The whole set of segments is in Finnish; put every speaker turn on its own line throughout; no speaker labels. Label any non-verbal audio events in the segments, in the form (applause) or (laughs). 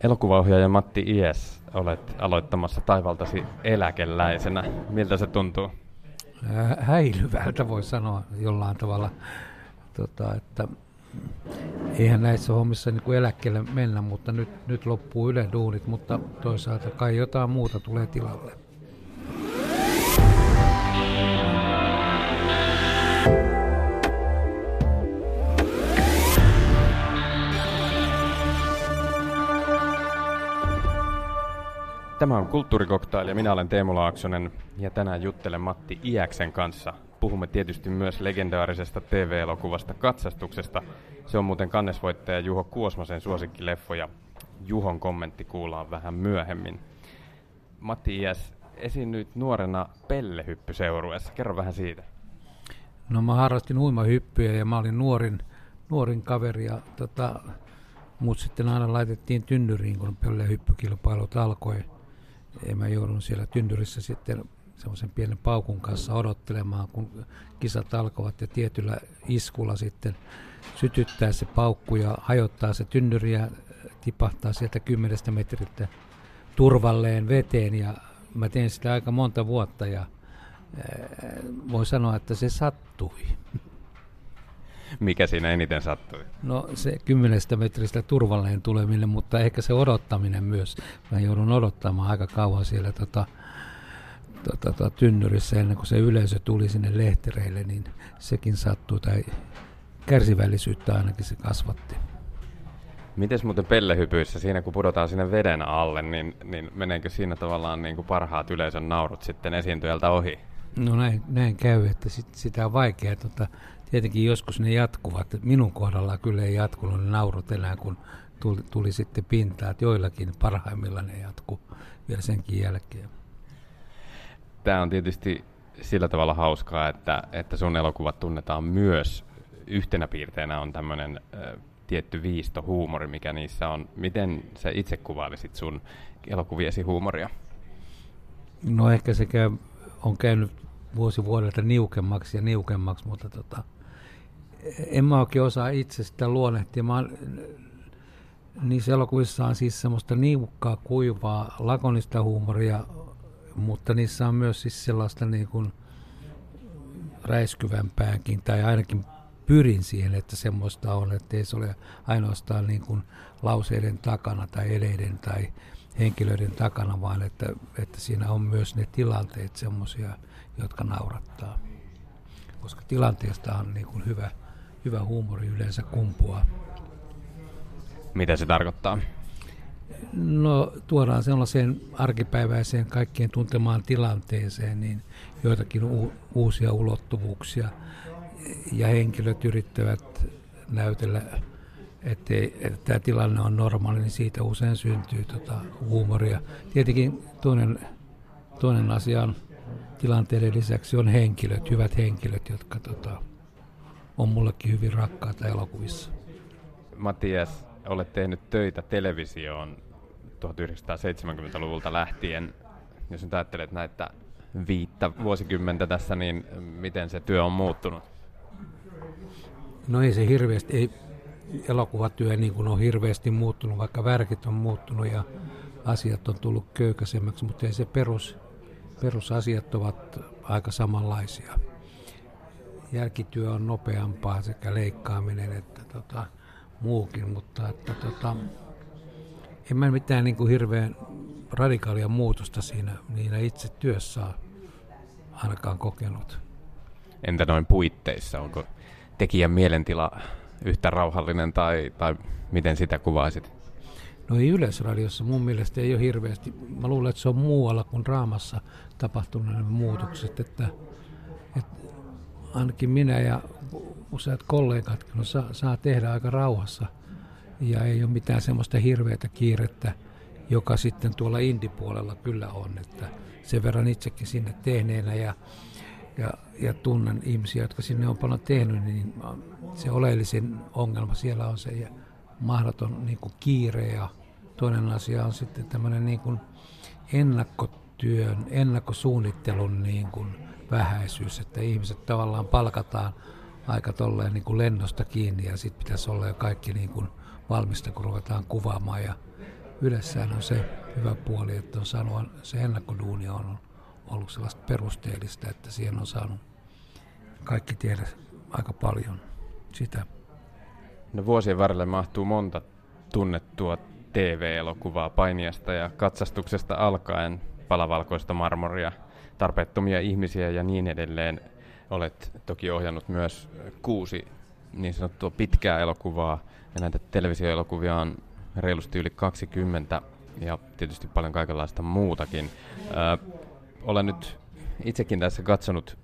Elokuvaohjaaja Matti Ies, olet aloittamassa taivaltasi eläkeläisenä. Miltä se tuntuu?
Häilyvältä voi sanoa jollain tavalla, tota, että eihän näissä hommissa niin kuin eläkkeelle mennä, mutta nyt, nyt loppuu Yle duunit, mutta toisaalta kai jotain muuta tulee tilalle.
Tämä on Kulttuurikoktail ja minä olen Teemu Laaksonen ja tänään juttelen Matti Iäksen kanssa. Puhumme tietysti myös legendaarisesta TV-elokuvasta Katsastuksesta. Se on muuten kannesvoittaja Juho Kuosmasen suosikkileffo ja Juhon kommentti kuullaan vähän myöhemmin. Matti Iäs, esiinnyit nuorena pellehyppyseurueessa. Kerro vähän siitä.
No mä harrastin uimahyppyjä ja mä olin nuorin, nuorin kaveri ja tota, mut sitten aina laitettiin tynnyriin, kun pellehyppykilpailut alkoi ja mä joudun siellä tyndyrissä sitten semmoisen pienen paukun kanssa odottelemaan, kun kisat alkavat ja tietyllä iskulla sitten sytyttää se paukku ja hajottaa se tynnyri ja tipahtaa sieltä kymmenestä metriltä turvalleen veteen ja mä teen sitä aika monta vuotta ja voi sanoa, että se sattui.
Mikä siinä eniten sattui?
No se kymmenestä metristä turvalleen tuleminen, mutta ehkä se odottaminen myös. Mä joudun odottamaan aika kauan siellä tota, tota, tota, tynnyrissä ennen kuin se yleisö tuli sinne lehtereille, niin sekin sattui tai kärsivällisyyttä ainakin se kasvatti.
Miten muuten pellehypyissä, siinä kun pudotaan sinne veden alle, niin, niin meneekö siinä tavallaan niin kuin parhaat yleisön naurut sitten esiintyjältä ohi?
No näin, näin käy, että sit, sitä on vaikea tota, tietenkin joskus ne jatkuvat. Minun kohdalla kyllä ei jatkunut ne naurut enää, kun tuli, tuli sitten pintaa, että joillakin parhaimmilla ne jatkuu vielä senkin jälkeen.
Tämä on tietysti sillä tavalla hauskaa, että, että sun elokuvat tunnetaan myös. Yhtenä piirteenä on tämmöinen äh, tietty viistohuumori, mikä niissä on. Miten sä itse kuvailisit sun elokuviesi huumoria?
No ehkä se käy, on käynyt vuosi vuodelta niukemmaksi ja niukemmaksi, mutta tota, en mä oikein osaa itse sitä luonnehtia. Mä oon, niissä elokuvissa on siis semmoista niukkaa, kuivaa, lakonista huumoria, mutta niissä on myös siis sellaista niin kuin räiskyvämpääkin, tai ainakin pyrin siihen, että semmoista on, että ei se ole ainoastaan niin kuin lauseiden takana tai eleiden tai henkilöiden takana, vaan että, että siinä on myös ne tilanteet semmoisia, jotka naurattaa. Koska tilanteesta on niin kuin hyvä, hyvä huumori yleensä kumpua.
Mitä se tarkoittaa?
No tuodaan sellaiseen arkipäiväiseen kaikkien tuntemaan tilanteeseen niin joitakin u- uusia ulottuvuuksia ja henkilöt yrittävät näytellä, että, että tämä tilanne on normaali, niin siitä usein syntyy tota huumoria. Tietenkin toinen, toinen asia on tilanteiden lisäksi on henkilöt, hyvät henkilöt, jotka tota, on mullekin hyvin rakkaita elokuvissa.
Matias, olet tehnyt töitä televisioon 1970-luvulta lähtien. Jos nyt ajattelet näitä viittä vuosikymmentä tässä, niin miten se työ on muuttunut?
No ei se hirveästi, ei elokuvatyö niin kuin on hirveästi muuttunut, vaikka värkit on muuttunut ja asiat on tullut köykäisemmäksi, mutta ei se perus, perusasiat ovat aika samanlaisia jälkityö on nopeampaa sekä leikkaaminen että tota, muukin, mutta että, tota, en mä mitään niin kuin hirveän radikaalia muutosta siinä, siinä itse työssä ainakaan kokenut.
Entä noin puitteissa, onko tekijän mielentila yhtä rauhallinen tai, tai miten sitä kuvaisit?
No ei Yleisradiossa mun mielestä ei ole hirveästi. Mä luulen, että se on muualla kuin raamassa tapahtuneet muutokset, että ainakin minä ja useat kollegat no, saa, saa tehdä aika rauhassa. Ja ei ole mitään semmoista hirveätä kiirettä, joka sitten tuolla indipuolella kyllä on, että sen verran itsekin sinne tehneenä ja, ja, ja tunnen ihmisiä, jotka sinne on paljon tehnyt, niin se oleellisin ongelma siellä on se mahdoton niin kuin kiire ja toinen asia on sitten tämmöinen niin kuin ennakkotyön, ennakkosuunnittelun niin kuin vähäisyys, että ihmiset tavallaan palkataan aika tolleen niin kuin lennosta kiinni ja sitten pitäisi olla jo kaikki niin kuin valmista, kun ruvetaan kuvaamaan ja Ylessään on se hyvä puoli, että on saanut, se ennakkoduuni on ollut sellaista perusteellista, että siihen on saanut kaikki tiedä aika paljon sitä.
No vuosien varrelle mahtuu monta tunnettua TV-elokuvaa painiasta ja katsastuksesta alkaen, palavalkoista marmoria, tarpeettomia ihmisiä ja niin edelleen. Olet toki ohjannut myös kuusi niin sanottua pitkää elokuvaa, ja näitä televisioelokuvia on reilusti yli 20, ja tietysti paljon kaikenlaista muutakin. Ö, olen nyt itsekin tässä katsonut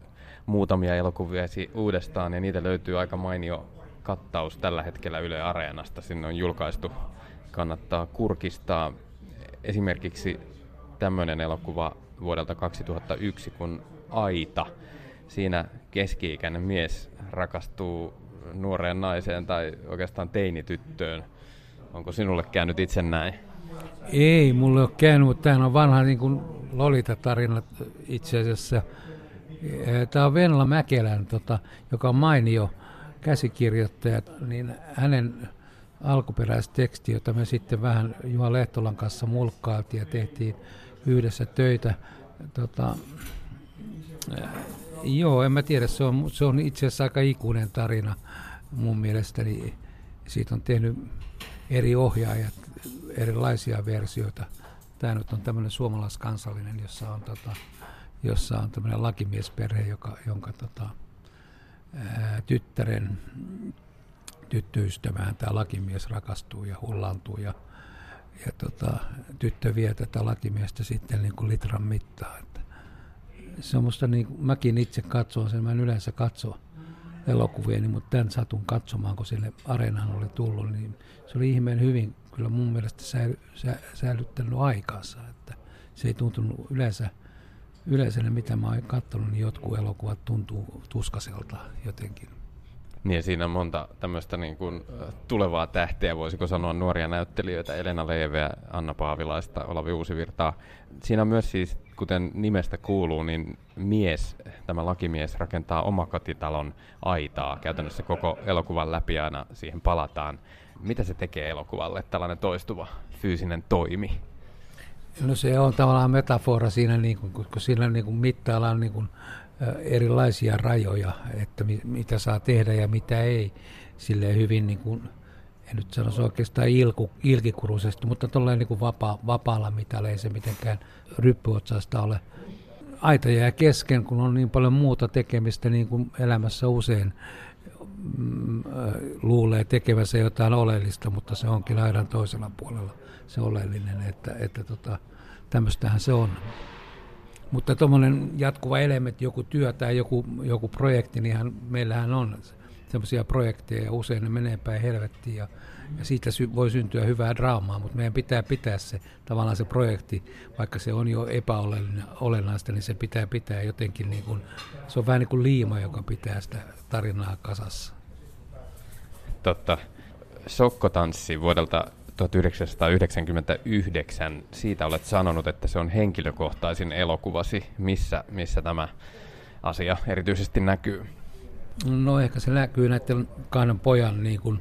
muutamia elokuvia uudestaan, ja niitä löytyy aika mainio kattaus tällä hetkellä Yle Areenasta. Sinne on julkaistu, kannattaa kurkistaa. Esimerkiksi tämmöinen elokuva vuodelta 2001 kuin Aita. Siinä keski-ikäinen mies rakastuu nuoreen naiseen tai oikeastaan teinityttöön. Onko sinulle käynyt itse näin?
Ei, mulle ole käynyt, mutta tämä on vanha niin kuin Lolita-tarina itse asiassa. Tämä on Venla Mäkelän, tota, joka on mainio käsikirjoittaja, niin hänen alkuperäisteksti, jota me sitten vähän Juha Lehtolan kanssa mulkkailtiin ja tehtiin yhdessä töitä. Tota, joo, en mä tiedä, se on, se on itse asiassa aika ikuinen tarina mun mielestäni. Siitä on tehnyt eri ohjaajat erilaisia versioita. Tämä nyt on tämmöinen suomalaiskansallinen, jossa on, tota, jossa on tämmöinen lakimiesperhe, joka, jonka tota, ää, tyttären tyttöystävään tämä lakimies rakastuu ja hullantuu ja, ja tota, tyttö vie tätä lakimiestä sitten niin kuin litran mittaan. Että se on musta niin, mäkin itse katson sen, mä en yleensä katso elokuvia, niin, mutta tämän satun katsomaan, kun sille areenaan oli tullut, niin se oli ihmeen hyvin kyllä mun mielestä säily, sä, säilyttänyt aikansa, että se ei tuntunut yleensä, yleensä mitä mä oon katsonut, niin jotkut elokuvat tuntuu tuskaselta jotenkin.
Niin siinä on monta tämmöistä niin kuin, tulevaa tähteä, voisiko sanoa nuoria näyttelijöitä, Elena Leeveä, Anna Paavilaista, Olavi Uusivirtaa. Siinä on myös siis, kuten nimestä kuuluu, niin mies, tämä lakimies rakentaa omakotitalon aitaa. Käytännössä koko elokuvan läpi aina siihen palataan. Mitä se tekee elokuvalle, tällainen toistuva fyysinen toimi?
No se on tavallaan metafora siinä, niin kuin, kun siinä niin kuin mittaillaan niin kuin, erilaisia rajoja, että mitä saa tehdä ja mitä ei. Sille hyvin, niin kuin, en nyt sanoisi oikeastaan ilku, ilkikuruisesti, mutta tuollainen niin kuin vapa, vapaalla mitalla ei se mitenkään ryppyotsasta ole. Aita jää kesken, kun on niin paljon muuta tekemistä niin kuin elämässä usein mm, luulee tekevänsä jotain oleellista, mutta se onkin aidan toisella puolella se oleellinen, että, että tota, tämmöistähän se on. Mutta tuommoinen jatkuva elementti, joku työ tai joku, joku projekti, niin hän, meillähän on semmoisia projekteja ja usein ne menee päin helvettiin ja, ja siitä sy- voi syntyä hyvää draamaa, mutta meidän pitää pitää se tavallaan se projekti, vaikka se on jo epäolennaista, niin se pitää pitää jotenkin niin kuin, se on vähän niin kuin liima, joka pitää sitä tarinaa kasassa.
Totta. Sokkotanssi vuodelta 1999. Siitä olet sanonut, että se on henkilökohtaisin elokuvasi. Missä, missä tämä asia erityisesti näkyy?
No ehkä se näkyy näiden kahden pojan niin kuin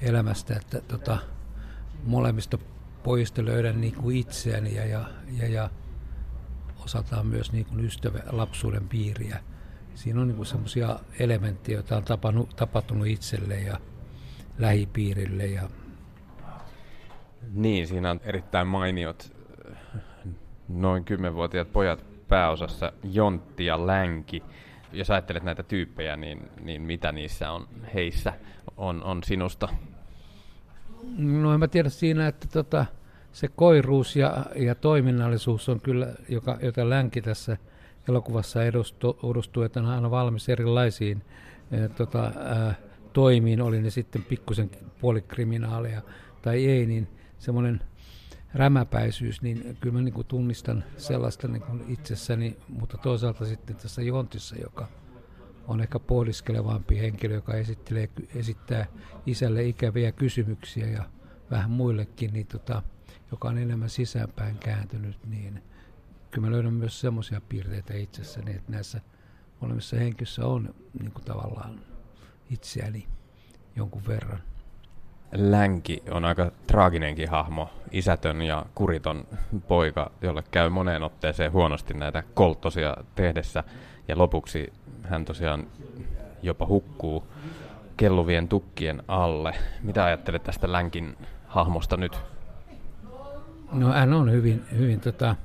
elämästä, että tota, molemmista pojista löydän niin kuin itseäni ja, ja, ja, ja osataan myös niin kuin ystävä, lapsuuden piiriä. Siinä on niin semmoisia elementtejä, joita on tapannut, tapahtunut itselle ja lähipiirille ja
niin, siinä on erittäin mainiot noin kymmenvuotiaat pojat pääosassa, Jontti ja Länki. Jos ajattelet näitä tyyppejä, niin, niin mitä niissä on heissä on, on sinusta?
No en mä tiedä siinä, että tota, se koiruus ja, ja toiminnallisuus on kyllä, joka, jota Länki tässä elokuvassa edustuu, että hän on valmis erilaisiin ää, tota, ää, toimiin, oli ne sitten pikkusen puolikriminaaleja tai ei, niin semmoinen rämäpäisyys, niin kyllä mä niin kuin tunnistan sellaista niin kuin itsessäni, mutta toisaalta sitten tässä Jontissa, joka on ehkä pohdiskelevampi henkilö, joka esittelee, esittää isälle ikäviä kysymyksiä ja vähän muillekin, niin tota, joka on enemmän sisäänpäin kääntynyt, niin kyllä mä löydän myös semmoisia piirteitä itsessäni, että näissä molemmissa henkissä on niin kuin tavallaan itseäni jonkun verran.
Länki on aika traaginenkin hahmo, isätön ja kuriton poika, jolle käy moneen otteeseen huonosti näitä kolttosia tehdessä. Ja lopuksi hän tosiaan jopa hukkuu kelluvien tukkien alle. Mitä ajattelet tästä Länkin hahmosta nyt?
No hän on hyvin, hyvin tota,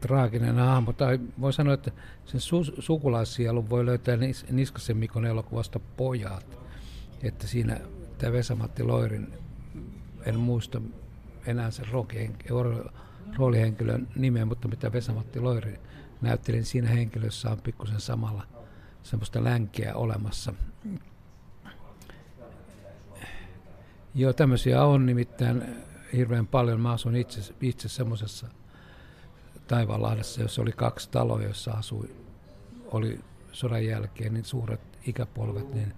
traaginen hahmo, tai voi sanoa, että sen su- sukulaissielun voi löytää Nis- Niskasen Mikon elokuvasta Pojat. Että siinä tämä Vesamatti Loirin, en muista enää sen roolihenkilön nimeä, mutta mitä Vesamatti Loiri näytteli, niin siinä henkilössä on pikkusen samalla semmoista länkeä olemassa. Joo, tämmöisiä on nimittäin hirveän paljon. Mä asun itse, itse semmoisessa Taivaanlahdessa, jossa oli kaksi taloa, jossa asui, oli sodan jälkeen niin suuret ikäpolvet, niin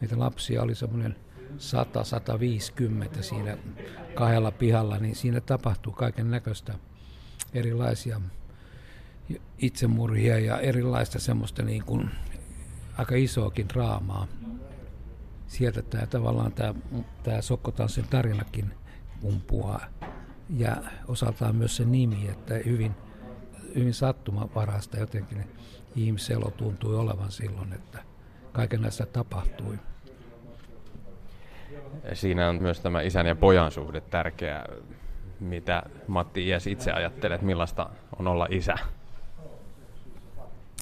niitä lapsia oli semmoinen 100-150 siinä kahdella pihalla, niin siinä tapahtuu kaiken näköistä erilaisia itsemurhia ja erilaista semmoista niin kuin aika isoakin draamaa. Sieltä tämä tavallaan tämä, tämä Sokkotanssin tarinakin kumpuaa ja osaltaan myös se nimi, että hyvin, hyvin sattumavarasta jotenkin ihmiselo tuntui olevan silloin, että kaiken näistä tapahtui.
Siinä on myös tämä isän ja pojan suhde tärkeä. Mitä Matti Ies itse ajattelee, että millaista on olla isä?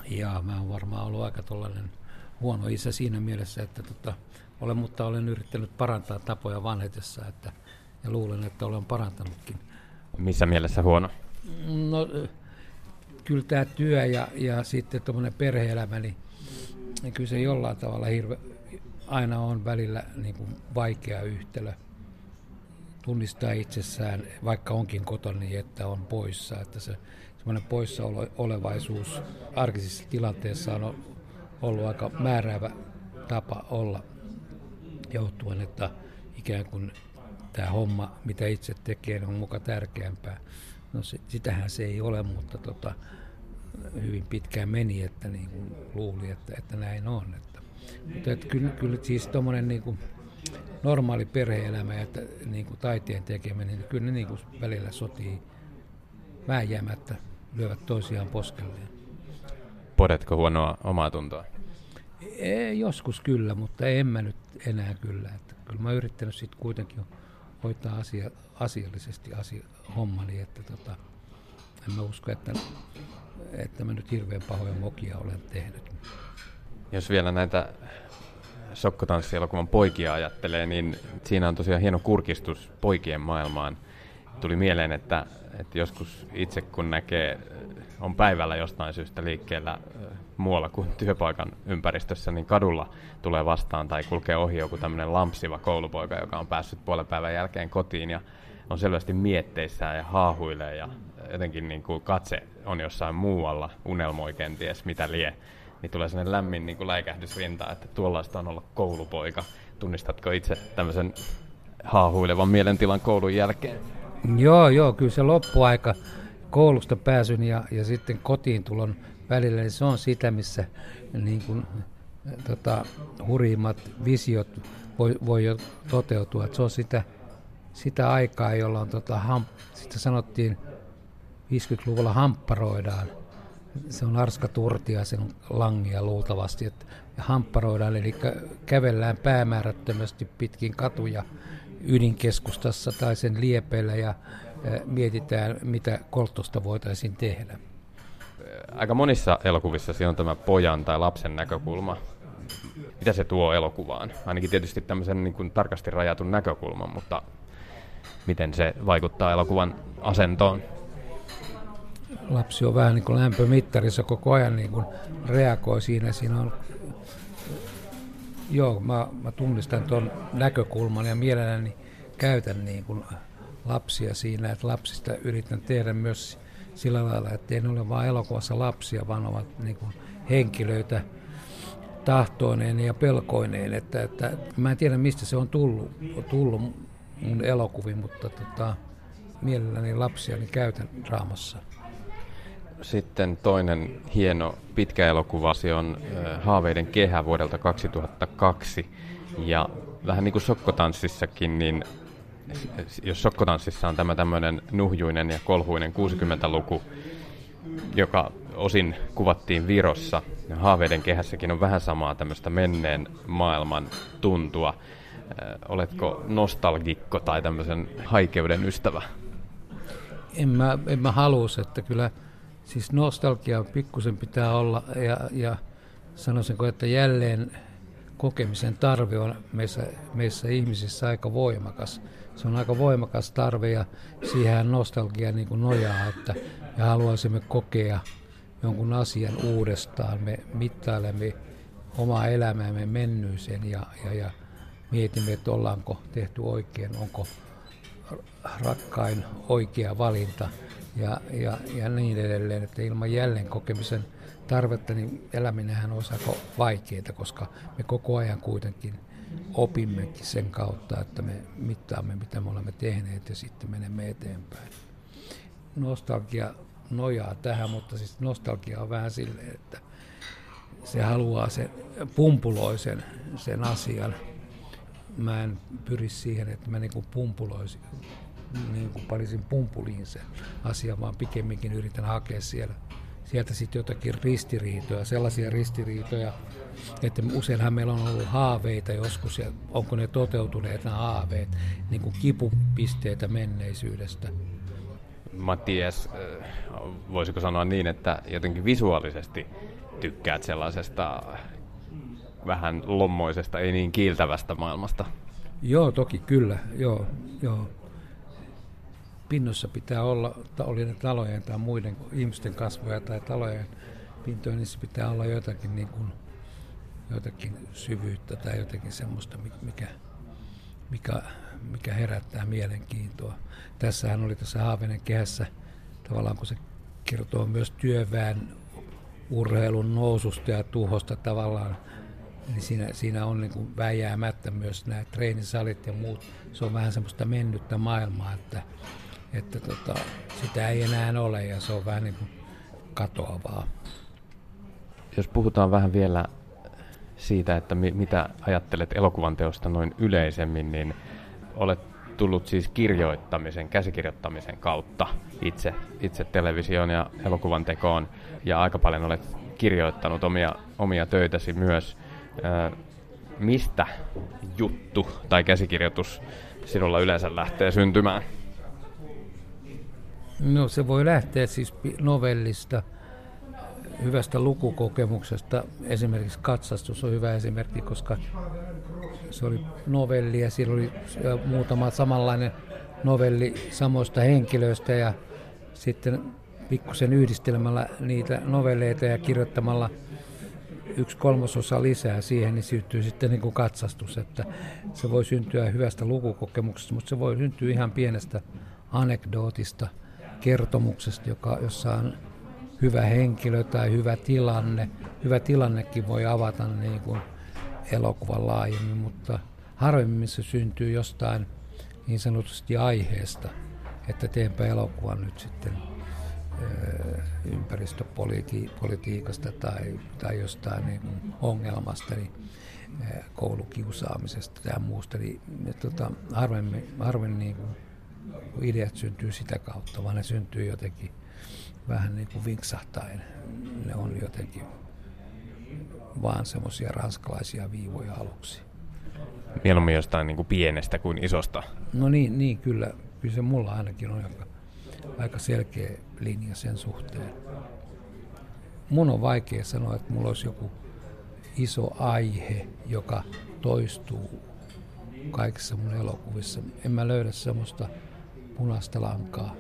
Ja mä oon varmaan ollut aika tuollainen huono isä siinä mielessä, että tota, olen, mutta olen yrittänyt parantaa tapoja vanhetessa, että, ja luulen, että olen parantanutkin.
Missä mielessä huono?
No, kyllä tämä työ ja, ja sitten tuommoinen perhe-elämä, niin, niin kyllä se jollain tavalla hirve, aina on välillä niin kuin vaikea yhtälö tunnistaa itsessään, vaikka onkin kotona, niin että on poissa. Että se semmoinen poissaolevaisuus arkisissa tilanteissa on ollut aika määräävä tapa olla johtuen, että ikään kuin tämä homma, mitä itse tekee, on muka tärkeämpää. No se, sitähän se ei ole, mutta tota, hyvin pitkään meni, että niin kuin luuli, että, että näin on. Että, mutta että kyllä, kyllä siis tuommoinen niin kuin normaali perhe-elämä ja niin kuin taiteen tekeminen, niin kyllä ne niin kuin välillä sotii vääjäämättä, lyövät toisiaan poskelleen.
Podetko huonoa omaa tuntoa?
Ei, joskus kyllä, mutta en mä nyt enää kyllä. Että kyllä mä oon yrittänyt sitten kuitenkin hoitaa asia, asiallisesti asia, hommani, että tota, en mä usko, että, että mä nyt hirveän pahoja mokia olen tehnyt.
Jos vielä näitä sokkotanssielokuvan poikia ajattelee, niin siinä on tosiaan hieno kurkistus poikien maailmaan. Tuli mieleen, että, että joskus itse kun näkee, on päivällä jostain syystä liikkeellä muualla kuin työpaikan ympäristössä, niin kadulla tulee vastaan tai kulkee ohi joku tämmöinen lampsiva koulupoika, joka on päässyt puolen päivän jälkeen kotiin ja on selvästi mietteissään ja haahuilee ja jotenkin niin kuin katse on jossain muualla, unelmoi kenties mitä lie, niin tulee sellainen lämmin niin kuin läikähdys että tuollaista on olla koulupoika. Tunnistatko itse tämmöisen haahuilevan mielentilan koulun jälkeen?
Joo, joo, kyllä se loppuaika koulusta pääsyn ja, ja sitten kotiin tulon välillä, niin se on sitä, missä niin kuin, tota, hurjimmat visiot voi, voi jo toteutua. Et se on sitä, sitä aikaa, jolloin tota, ham, sitä sanottiin 50-luvulla hampparoidaan. Se on Arska Turtia, sen langia luultavasti, että hampparoidaan, eli kävellään päämäärättömästi pitkin katuja ydinkeskustassa tai sen liepeillä ja mietitään, mitä koltosta voitaisiin tehdä
aika monissa elokuvissa siinä on tämä pojan tai lapsen näkökulma. Mitä se tuo elokuvaan? Ainakin tietysti tämmöisen niin kuin tarkasti rajatun näkökulman, mutta miten se vaikuttaa elokuvan asentoon?
Lapsi on vähän niin kuin lämpömittarissa koko ajan niin kuin reagoi siinä. Siinä on Joo, mä, mä tunnistan tuon näkökulman ja mielelläni käytän niin kuin lapsia siinä, että lapsista yritän tehdä myös sillä lailla, että ei ne ole vain elokuvassa lapsia, vaan ovat niin kuin henkilöitä tahtoineen ja pelkoineen. Että, että, mä en tiedä, mistä se on tullut, tullut mun elokuvi, mutta tota, mielelläni lapsia niin käytän draamassa.
Sitten toinen hieno pitkä elokuva, se on Haaveiden kehä vuodelta 2002. Ja vähän niin kuin sokkotanssissakin, niin jos sokkotanssissa on tämä tämmöinen nuhjuinen ja kolhuinen 60-luku, joka osin kuvattiin Virossa, ja haaveiden kehässäkin on vähän samaa tämmöistä menneen maailman tuntua. Oletko nostalgikko tai tämmöisen haikeuden ystävä?
En mä, en mä halus, että kyllä siis nostalgia pikkusen pitää olla ja, ja sanoisinko, että jälleen kokemisen tarve on meissä, meissä ihmisissä aika voimakas. Se on aika voimakas tarve ja siihen nostalgia niin kuin nojaa, että me haluaisimme kokea jonkun asian uudestaan. Me mittailemme omaa elämäämme mennyisen ja, ja, ja mietimme, että ollaanko tehty oikein, onko rakkain oikea valinta ja, ja, ja niin edelleen, että ilman jälleen kokemisen tarvetta, niin eläminenhän on aika vaikeaa, koska me koko ajan kuitenkin opimmekin sen kautta, että me mittaamme, mitä me olemme tehneet ja sitten menemme eteenpäin. Nostalgia nojaa tähän, mutta siis nostalgia on vähän silleen, että se haluaa sen, pumpuloi sen, sen asian. Mä en pyri siihen, että mä niin pumpuloisin, niin kuin parisin pumpuliin sen asian, vaan pikemminkin yritän hakea siellä sieltä sitten jotakin ristiriitoja, sellaisia ristiriitoja, että useinhan meillä on ollut haaveita joskus, ja onko ne toteutuneet nämä haaveet, niin kuin kipupisteitä menneisyydestä.
Mattias, äh, voisiko sanoa niin, että jotenkin visuaalisesti tykkäät sellaisesta vähän lommoisesta, ei niin kiiltävästä maailmasta?
Joo, toki kyllä, joo, joo pinnossa pitää olla, oli ne talojen tai muiden ihmisten kasvoja tai talojen pintoja, niissä pitää olla jotakin, niin kuin, jotakin syvyyttä tai jotakin semmoista, mikä, mikä, mikä herättää mielenkiintoa. Tässähän oli tässä Haavenen kehässä tavallaan, kun se kertoo myös työväen urheilun noususta ja tuhosta tavallaan, niin siinä, siinä on niin kuin väjäämättä myös nämä treenisalit ja muut. Se on vähän semmoista mennyttä maailmaa, että että tota, sitä ei enää ole ja se on vähän niin kuin katoavaa.
Jos puhutaan vähän vielä siitä, että mi- mitä ajattelet elokuvan teosta noin yleisemmin, niin olet tullut siis kirjoittamisen, käsikirjoittamisen kautta itse, itse television ja elokuvan tekoon ja aika paljon olet kirjoittanut omia, omia töitäsi myös. Mistä juttu tai käsikirjoitus sinulla yleensä lähtee syntymään?
No se voi lähteä siis novellista, hyvästä lukukokemuksesta. Esimerkiksi katsastus on hyvä esimerkki, koska se oli novelli ja siellä oli muutama samanlainen novelli samoista henkilöistä ja sitten pikkusen yhdistelmällä niitä novelleita ja kirjoittamalla yksi kolmasosa lisää siihen, niin syntyy sitten niin kuin katsastus, että se voi syntyä hyvästä lukukokemuksesta, mutta se voi syntyä ihan pienestä anekdootista – kertomuksesta, joka, jossa on hyvä henkilö tai hyvä tilanne. Hyvä tilannekin voi avata niin kuin elokuvan laajemmin, mutta harvemmin se syntyy jostain niin sanotusti aiheesta, että teenpä elokuvan nyt sitten ympäristöpolitiikasta tai, tai jostain niin kuin ongelmasta, niin koulukiusaamisesta tai muusta. Niin, tota, harvemmin, harvemmin niin kuin ideat syntyy sitä kautta, vaan ne syntyy jotenkin vähän niin kuin vinksahtaen. Ne on jotenkin vaan semmoisia ranskalaisia viivoja aluksi.
Mieluummin jostain niin kuin pienestä kuin isosta.
No niin, niin kyllä. Kyllä se mulla ainakin on aika, aika selkeä linja sen suhteen. Mun on vaikea sanoa, että mulla olisi joku iso aihe, joka toistuu kaikissa mun elokuvissa. En mä löydä semmoista punaista lankaa.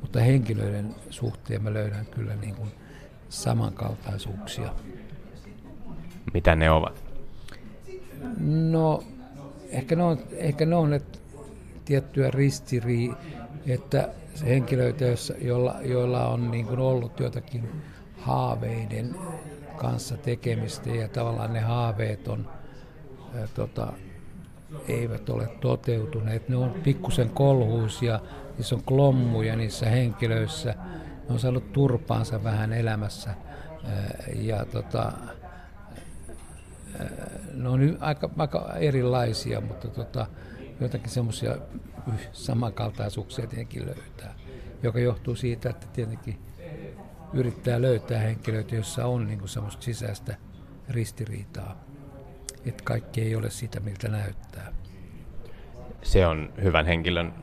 Mutta henkilöiden suhteen mä löydän kyllä niin kuin samankaltaisuuksia.
Mitä ne ovat?
No, ehkä ne on, ehkä ne on että tiettyä ristirii, että henkilöitä, joilla, joilla on niin kuin ollut jotakin haaveiden kanssa tekemistä ja tavallaan ne haaveet on ää, tota, eivät ole toteutuneet. Ne on pikkusen kolhuisia, niissä on klommuja niissä henkilöissä. Ne on saanut turpaansa vähän elämässä. Ja tota, ne on aika, aika erilaisia, mutta tota, jotakin semmoisia samankaltaisuuksia tietenkin löytää, joka johtuu siitä, että tietenkin yrittää löytää henkilöitä, joissa on niin kuin semmoista sisäistä ristiriitaa, että kaikki ei ole sitä, miltä näyttää.
Se on hyvän henkilön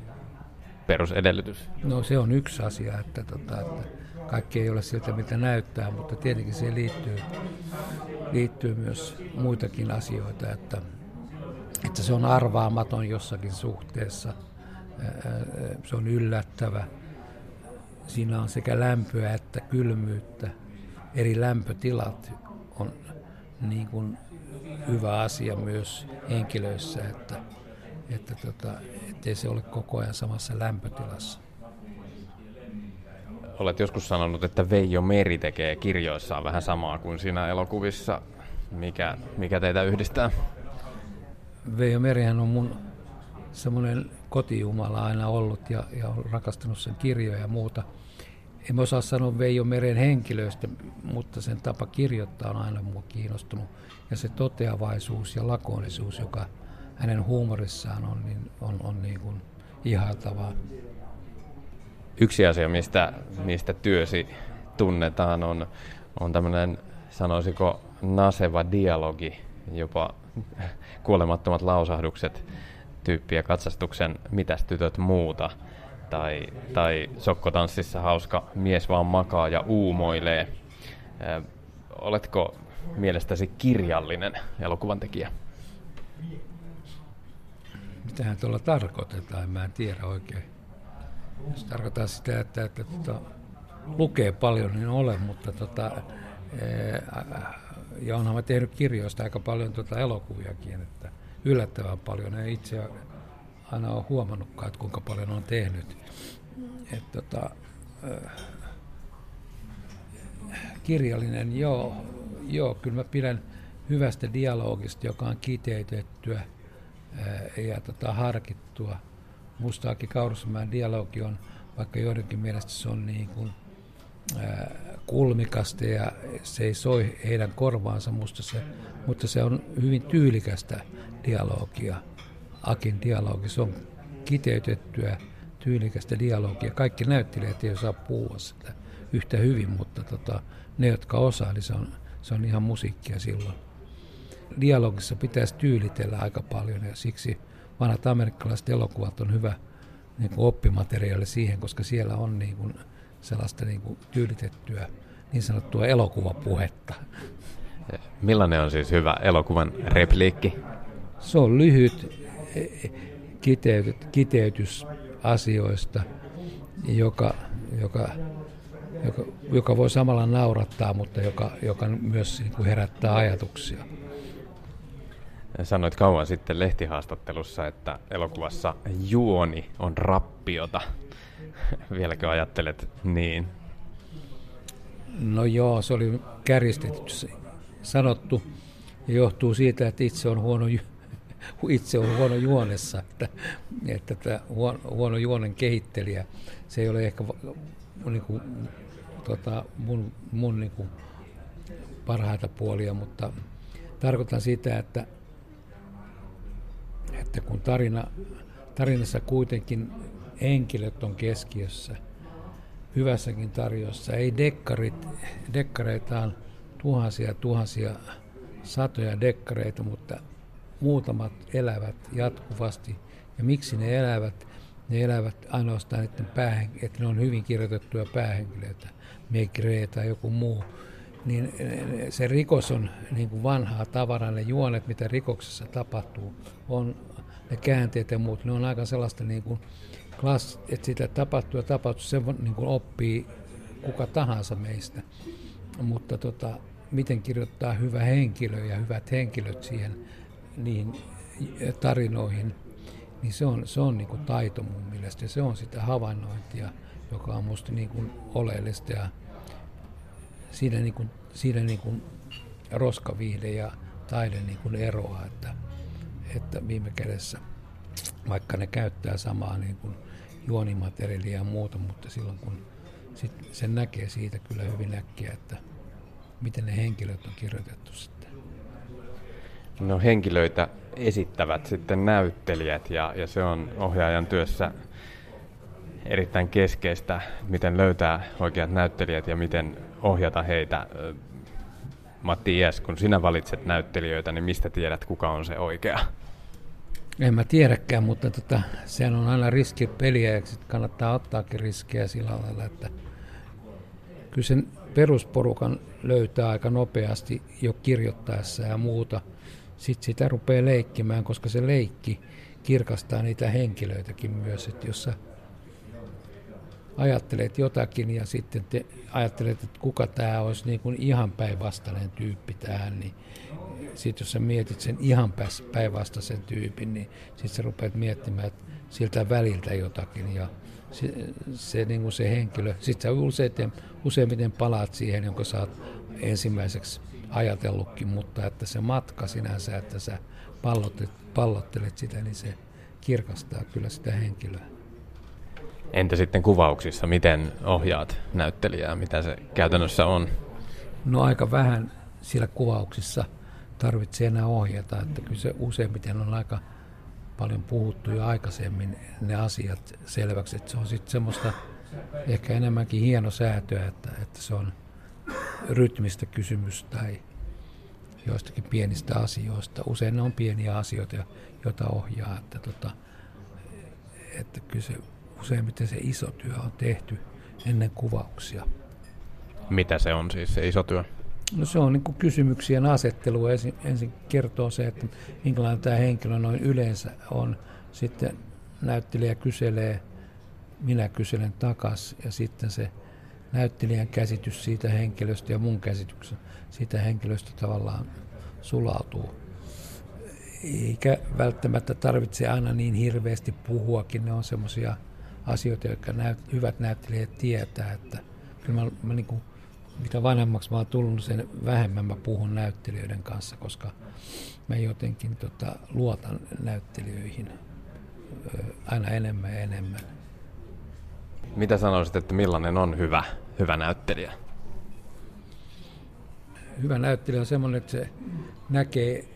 perusedellytys?
No se on yksi asia, että, tota, että kaikki ei ole siltä, mitä näyttää, mutta tietenkin se liittyy, liittyy myös muitakin asioita, että, että se on arvaamaton jossakin suhteessa, se on yllättävä, siinä on sekä lämpöä että kylmyyttä, eri lämpötilat on niin kuin hyvä asia myös henkilöissä, että, että tota, ettei se ole koko ajan samassa lämpötilassa.
Olet joskus sanonut, että Veijo Meri tekee kirjoissaan vähän samaa kuin siinä elokuvissa. Mikä, mikä teitä yhdistää?
Veijo Merihän on mun semmoinen kotijumala aina ollut ja, ja on rakastanut sen kirjoja ja muuta. En osaa sanoa Veijo Meren henkilöistä, mutta sen tapa kirjoittaa on aina mua kiinnostunut. Ja se toteavaisuus ja lakonisuus, joka hänen huumorissaan on, niin on, on niin kuin ihailtavaa.
Yksi asia, mistä, mistä työsi tunnetaan, on, on tämmöinen, sanoisiko, naseva dialogi, jopa kuolemattomat lausahdukset tyyppiä katsastuksen Mitäs tytöt muuta. Tai, tai sokkotanssissa hauska mies vaan makaa ja uumoilee. Ö, oletko mielestäsi kirjallinen elokuvan tekijä?
Mitähän tuolla tarkoitetaan, mä en tiedä oikein. Jos tarkoittaa sitä, että, että tota, lukee paljon, niin olen, mutta tota, ää, ja onhan mä tehnyt kirjoista aika paljon tota elokuviakin, että yllättävän paljon. Ei itse aina ole huomannutkaan, että kuinka paljon on tehnyt. Et tota, kirjallinen, joo, joo, kyllä mä pidän hyvästä dialogista, joka on kiteytettyä ja tota, harkittua. Mustaakin Kaurusmäen dialogi on, vaikka joidenkin mielestä se on niin kuin, ää, kulmikasta ja se ei soi heidän korvaansa musta se, mutta se on hyvin tyylikästä dialogia. Akin dialogi, se on kiteytettyä, tyylikästä dialogia. Kaikki näyttelijät ei osaa puhua sitä yhtä hyvin, mutta tota, ne, jotka osaa, niin se on, se on ihan musiikkia silloin dialogissa pitäisi tyylitellä aika paljon ja siksi vanhat amerikkalaiset elokuvat on hyvä niin kuin oppimateriaali siihen, koska siellä on niin kuin sellaista niin kuin tyylitettyä niin sanottua elokuvapuhetta.
Millainen on siis hyvä elokuvan repliikki?
Se on lyhyt e, kiteytys, kiteytys asioista, joka, joka, joka, joka voi samalla naurattaa, mutta joka, joka myös niin kuin herättää ajatuksia.
Sanoit kauan sitten lehtihaastattelussa, että elokuvassa juoni on rappiota. (laughs) Vieläkö ajattelet niin?
No joo, se oli kärjistetty sanottu ja johtuu siitä, että itse on huono, (laughs) itse on huono juonessa, että, että tämä huono juonen kehittelijä, se ei ole ehkä niin kuin, tota, mun, mun niin kuin parhaita puolia, mutta tarkoitan sitä, että että kun tarina, tarinassa kuitenkin henkilöt on keskiössä, hyvässäkin tarjossa, ei dekkarit, dekkareita on tuhansia tuhansia, satoja dekkareita, mutta muutamat elävät jatkuvasti. Ja miksi ne elävät? Ne elävät ainoastaan että, päähen, että ne on hyvin kirjoitettuja päähenkilöitä, Megre tai joku muu. Niin se rikos on niin kuin vanhaa tavaraa, ne juonet, mitä rikoksessa tapahtuu, on ne käänteet ja muut, ne on aika sellaista niin kuin klass, että sitä tapahtuu ja tapahtuu, se niin kuin oppii kuka tahansa meistä. Mutta tota, miten kirjoittaa hyvä henkilö ja hyvät henkilöt siihen niihin tarinoihin, niin se on, se on niin kuin taito mun mielestä ja se on sitä havainnointia, joka on musta niin kuin oleellista ja siinä, niin kuin, siinä niin kuin roskaviihde ja taide niin kuin eroaa, että että viime kädessä, vaikka ne käyttää samaa niin kuin juonimateriaalia ja muuta, mutta silloin kun sit sen näkee siitä kyllä hyvin äkkiä, että miten ne henkilöt on kirjoitettu sitten.
No henkilöitä esittävät sitten näyttelijät ja, ja se on ohjaajan työssä erittäin keskeistä, miten löytää oikeat näyttelijät ja miten ohjata heitä. Matti Ies, kun sinä valitset näyttelijöitä, niin mistä tiedät, kuka on se oikea?
En mä tiedäkään, mutta tota, sehän on aina riski peliä ja sit kannattaa ottaakin riskejä sillä lailla, että kyllä sen perusporukan löytää aika nopeasti jo kirjoittaessa ja muuta. Sitten sitä rupeaa leikkimään, koska se leikki kirkastaa niitä henkilöitäkin myös, että jos sä ajattelet jotakin ja sitten te ajattelet, että kuka tämä olisi niin kuin ihan päinvastainen tyyppi tähän, niin sitten jos sä mietit sen ihan päinvastaisen tyypin, niin sitten sä rupeat miettimään, että siltä väliltä jotakin ja se, se, niin kuin se henkilö, sitten sä useiten, useimmiten palaat siihen, jonka sä oot ensimmäiseksi ajatellutkin, mutta että se matka sinänsä, että sä pallottelet, pallottelet sitä, niin se kirkastaa kyllä sitä henkilöä.
Entä sitten kuvauksissa, miten ohjaat näyttelijää, mitä se käytännössä on?
No aika vähän siellä kuvauksissa tarvitsee enää ohjata, että kyllä se useimmiten on aika paljon puhuttu jo aikaisemmin ne asiat selväksi, että se on sitten semmoista ehkä enemmänkin hieno säätöä, että, että se on rytmistä kysymys tai joistakin pienistä asioista. Usein ne on pieniä asioita, joita ohjaa, että, tota, että kyllä se useimmiten se iso työ on tehty ennen kuvauksia.
Mitä se on siis se iso työ?
No se on niin kuin kysymyksien asettelu. Ensin, ensin kertoo se, että minkälainen tämä henkilö noin yleensä on. Sitten näyttelijä kyselee, minä kyselen takas ja sitten se näyttelijän käsitys siitä henkilöstä ja mun käsityksen siitä henkilöstä tavallaan sulautuu. Eikä välttämättä tarvitse aina niin hirveästi puhuakin, ne on semmoisia asioita, jotka näyt, hyvät näyttelijät tietää, että kyllä mä, mä niin kuin, mitä vanhemmaksi mä oon tullut, sen vähemmän mä puhun näyttelijöiden kanssa, koska mä jotenkin tota, luotan näyttelijöihin aina enemmän ja enemmän.
Mitä sanoisit, että millainen on hyvä, hyvä näyttelijä?
Hyvä näyttelijä on semmoinen, että se näkee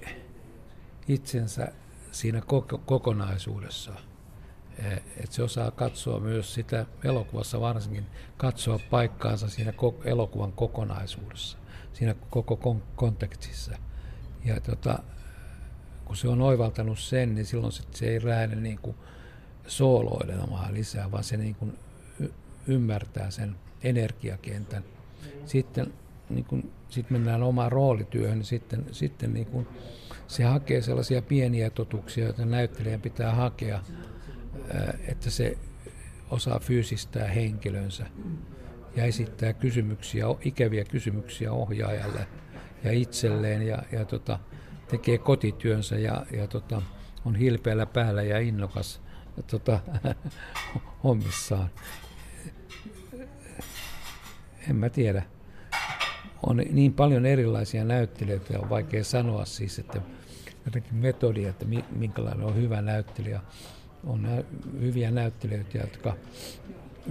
itsensä siinä koko, kokonaisuudessaan että se osaa katsoa myös sitä elokuvassa varsinkin, katsoa paikkaansa siinä elokuvan kokonaisuudessa, siinä koko kontekstissa. Ja tota, kun se on oivaltanut sen, niin silloin sit se ei lähde niin kuin sooloilemaan lisää, vaan se niin kuin y- ymmärtää sen energiakentän. Sitten niin kun, sit mennään omaan roolityöhön, niin sitten, sitten niin kun se hakee sellaisia pieniä totuuksia, joita näyttelijän pitää hakea että se osaa fyysistää henkilönsä ja esittää kysymyksiä, ikäviä kysymyksiä ohjaajalle ja itselleen ja, ja tota, tekee kotityönsä ja, ja tota, on hilpeällä päällä ja innokas tota, (laughs) hommissaan. En mä tiedä. On niin paljon erilaisia näyttelijöitä, on vaikea sanoa siis, että jotenkin metodia, että minkälainen on hyvä näyttelijä on nä- hyviä näyttelijöitä, jotka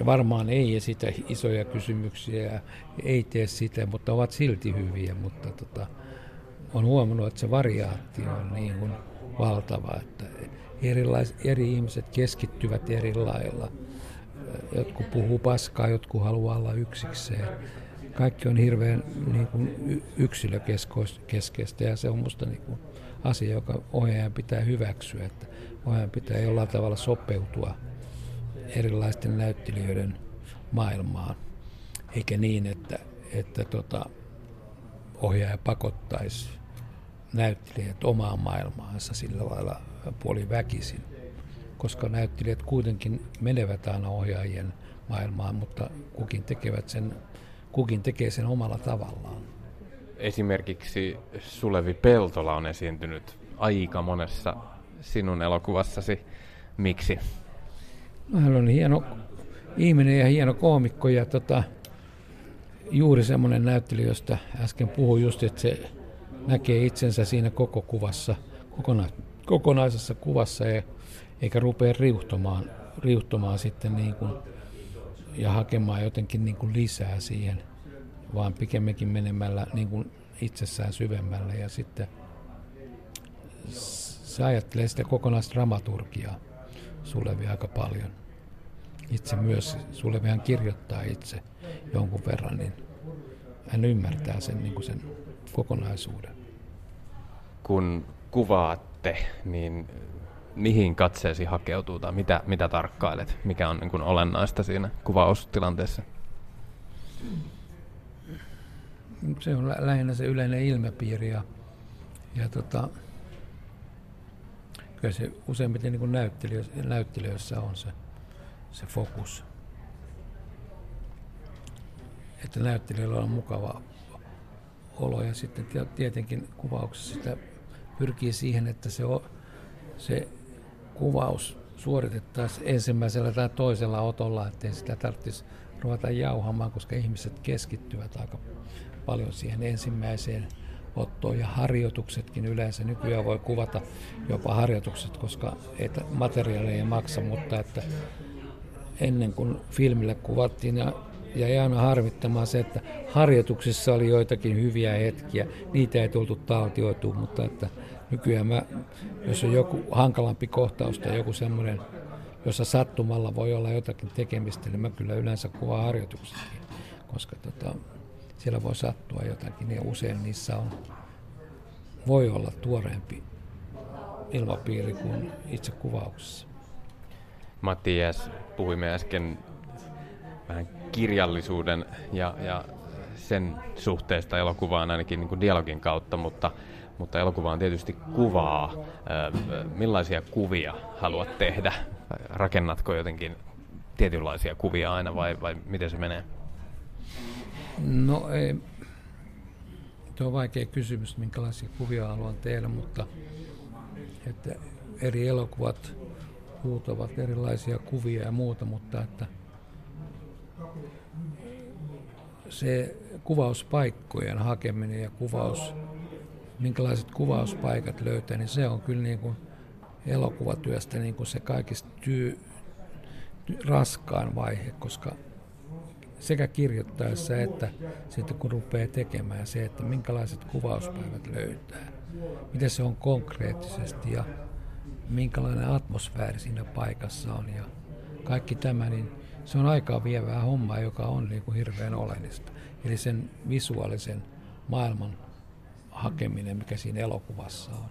varmaan ei esitä isoja kysymyksiä ja ei tee sitä, mutta ovat silti hyviä, mutta tota, on huomannut, että se variaatio on niin kuin valtava, että erilais, eri ihmiset keskittyvät eri lailla. Jotkut puhuu paskaa, jotkut haluaa olla yksikseen. Kaikki on hirveän niin kuin yksilökeskeistä ja se on minusta niin kuin asia, joka ohjaajan pitää hyväksyä, että ohjaajan pitää jollain tavalla sopeutua erilaisten näyttelijöiden maailmaan, eikä niin, että, että tota, ohjaaja pakottaisi näyttelijät omaan maailmaansa sillä lailla puoli väkisin, koska näyttelijät kuitenkin menevät aina ohjaajien maailmaan, mutta kukin, tekevät sen, kukin tekee sen omalla tavallaan.
Esimerkiksi Sulevi Peltola on esiintynyt aika monessa sinun elokuvassasi. Miksi?
No, hän on hieno ihminen ja hieno koomikko ja tota, juuri semmoinen näyttely, josta äsken puhuin just, että se näkee itsensä siinä koko kuvassa, kokona, kokonaisessa kuvassa ja, eikä rupea riuhtomaan, riuhtomaan sitten niin kuin, ja hakemaan jotenkin niin kuin lisää siihen, vaan pikemminkin menemällä niin kuin itsessään syvemmälle ja sitten se ajattelee sitä kokonaisdramaturgiaa Sulevi aika paljon. Itse myös, Sulevihan kirjoittaa itse jonkun verran, niin hän ymmärtää sen, niin kuin sen kokonaisuuden.
Kun kuvaatte, niin mihin katseesi hakeutuu tai mitä, mitä tarkkailet? Mikä on niin kuin olennaista siinä kuvaustilanteessa?
Se on lä- lähinnä se yleinen ilmapiiri ja, ja tota, kyllä se useimmiten niin näyttelijöissä, näyttelijöissä on se, se fokus. Että näyttelijöillä on mukava olo ja sitten tietenkin kuvauksessa sitä pyrkii siihen, että se, o, se kuvaus suoritettaisiin ensimmäisellä tai toisella otolla, ettei sitä tarvitsisi ruveta jauhamaan, koska ihmiset keskittyvät aika paljon siihen ensimmäiseen ottoon ja harjoituksetkin yleensä. Nykyään voi kuvata jopa harjoitukset, koska ei materiaali ei maksa, mutta että ennen kuin filmille kuvattiin ja jäi aina harmittamaan se, että harjoituksissa oli joitakin hyviä hetkiä, niitä ei tultu taltioitua, mutta että nykyään mä, jos on joku hankalampi kohtaus tai joku semmoinen, jossa sattumalla voi olla jotakin tekemistä, niin mä kyllä yleensä kuvaan harjoituksetkin, koska tota, siellä voi sattua jotakin ja usein niissä on, voi olla tuoreempi ilmapiiri kuin itse kuvauksessa.
Mattias, puhuimme äsken vähän kirjallisuuden ja, ja sen suhteesta elokuvaan ainakin niin kuin dialogin kautta, mutta, mutta elokuva on tietysti kuvaa. Millaisia kuvia haluat tehdä? Rakennatko jotenkin tietynlaisia kuvia aina vai, vai miten se menee?
No ei. Tuo on vaikea kysymys, minkälaisia kuvia haluan tehdä, mutta että eri elokuvat huutavat erilaisia kuvia ja muuta, mutta että se kuvauspaikkojen hakeminen ja kuvaus, minkälaiset kuvauspaikat löytää, niin se on kyllä niin kuin elokuvatyöstä niin kuin se kaikista tyy, raskaan vaihe, koska sekä kirjoittaessa että sitten kun rupeaa tekemään se, että minkälaiset kuvauspäivät löytää, miten se on konkreettisesti ja minkälainen atmosfääri siinä paikassa on ja kaikki tämä, niin se on aikaa vievää hommaa, joka on niin kuin hirveän oleellista. Eli sen visuaalisen maailman hakeminen, mikä siinä elokuvassa on.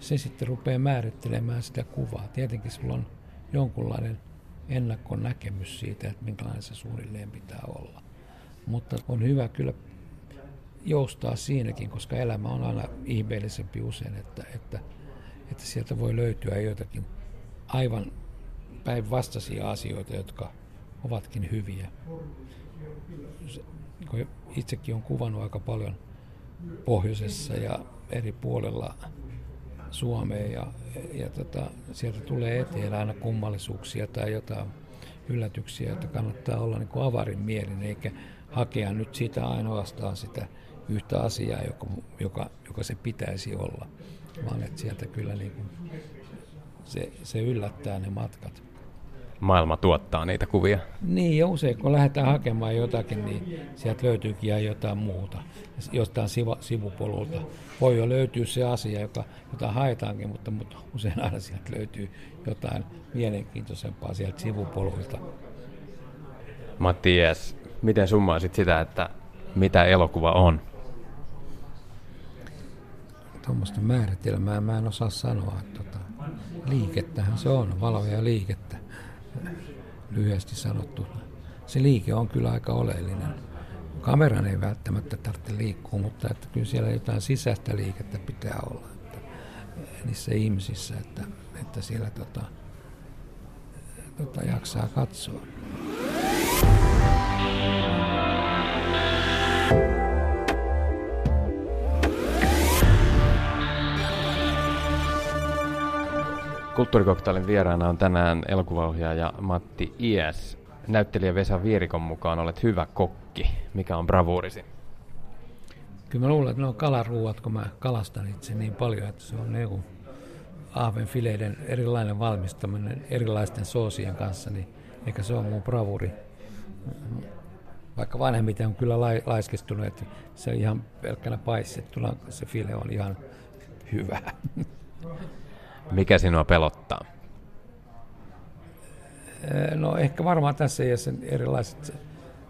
Se sitten rupeaa määrittelemään sitä kuvaa. Tietenkin sulla on jonkunlainen ennakkonäkemys siitä, että minkälainen se suunnilleen pitää olla. Mutta on hyvä kyllä joustaa siinäkin, koska elämä on aina ihmeellisempi usein, että, että, että sieltä voi löytyä jotakin aivan päinvastaisia asioita, jotka ovatkin hyviä. Itsekin on kuvannut aika paljon pohjoisessa ja eri puolella Suomea ja, ja tota, sieltä tulee eteen aina kummallisuuksia tai jotain yllätyksiä, että kannattaa olla niin kuin avarin mielin eikä hakea nyt sitä ainoastaan sitä yhtä asiaa, joka, joka, joka se pitäisi olla, vaan että sieltä kyllä niin kuin se, se yllättää ne matkat
maailma tuottaa niitä kuvia.
Niin, ja usein kun lähdetään hakemaan jotakin, niin sieltä löytyykin jotain muuta, jostain sivu, sivupolulta. Voi jo löytyä se asia, joka, jota haetaankin, mutta, mutta usein aina sieltä löytyy jotain mielenkiintoisempaa sieltä sivupoluilta.
Matti Jes, miten summaisit sitä, että mitä elokuva on?
Tuommoista määritelmää mä en osaa sanoa. Tota, liikettähän se on, valoja liikettä lyhyesti sanottu. Se liike on kyllä aika oleellinen. Kameran ei välttämättä tarvitse liikkua, mutta että kyllä siellä jotain sisäistä liikettä pitää olla että, niissä ihmisissä, että, että siellä tota, tota, jaksaa katsoa.
Kulttuurikoktailin vieraana on tänään elokuvaohjaaja Matti Ies. Näyttelijä Vesa Vierikon mukaan olet hyvä kokki. Mikä on bravuurisi?
Kyllä mä luulen, että ne on kalaruuat, kun mä kalastan itse niin paljon, että se on niin ahvenfileiden erilainen valmistaminen erilaisten soosien kanssa, niin eikä se on mun bravuri. Vaikka vanhemmiten on kyllä laiskistunut, että se ihan pelkkänä paistettuna se file on ihan hyvä. (laughs)
Mikä sinua pelottaa?
No ehkä varmaan tässä ja sen erilaiset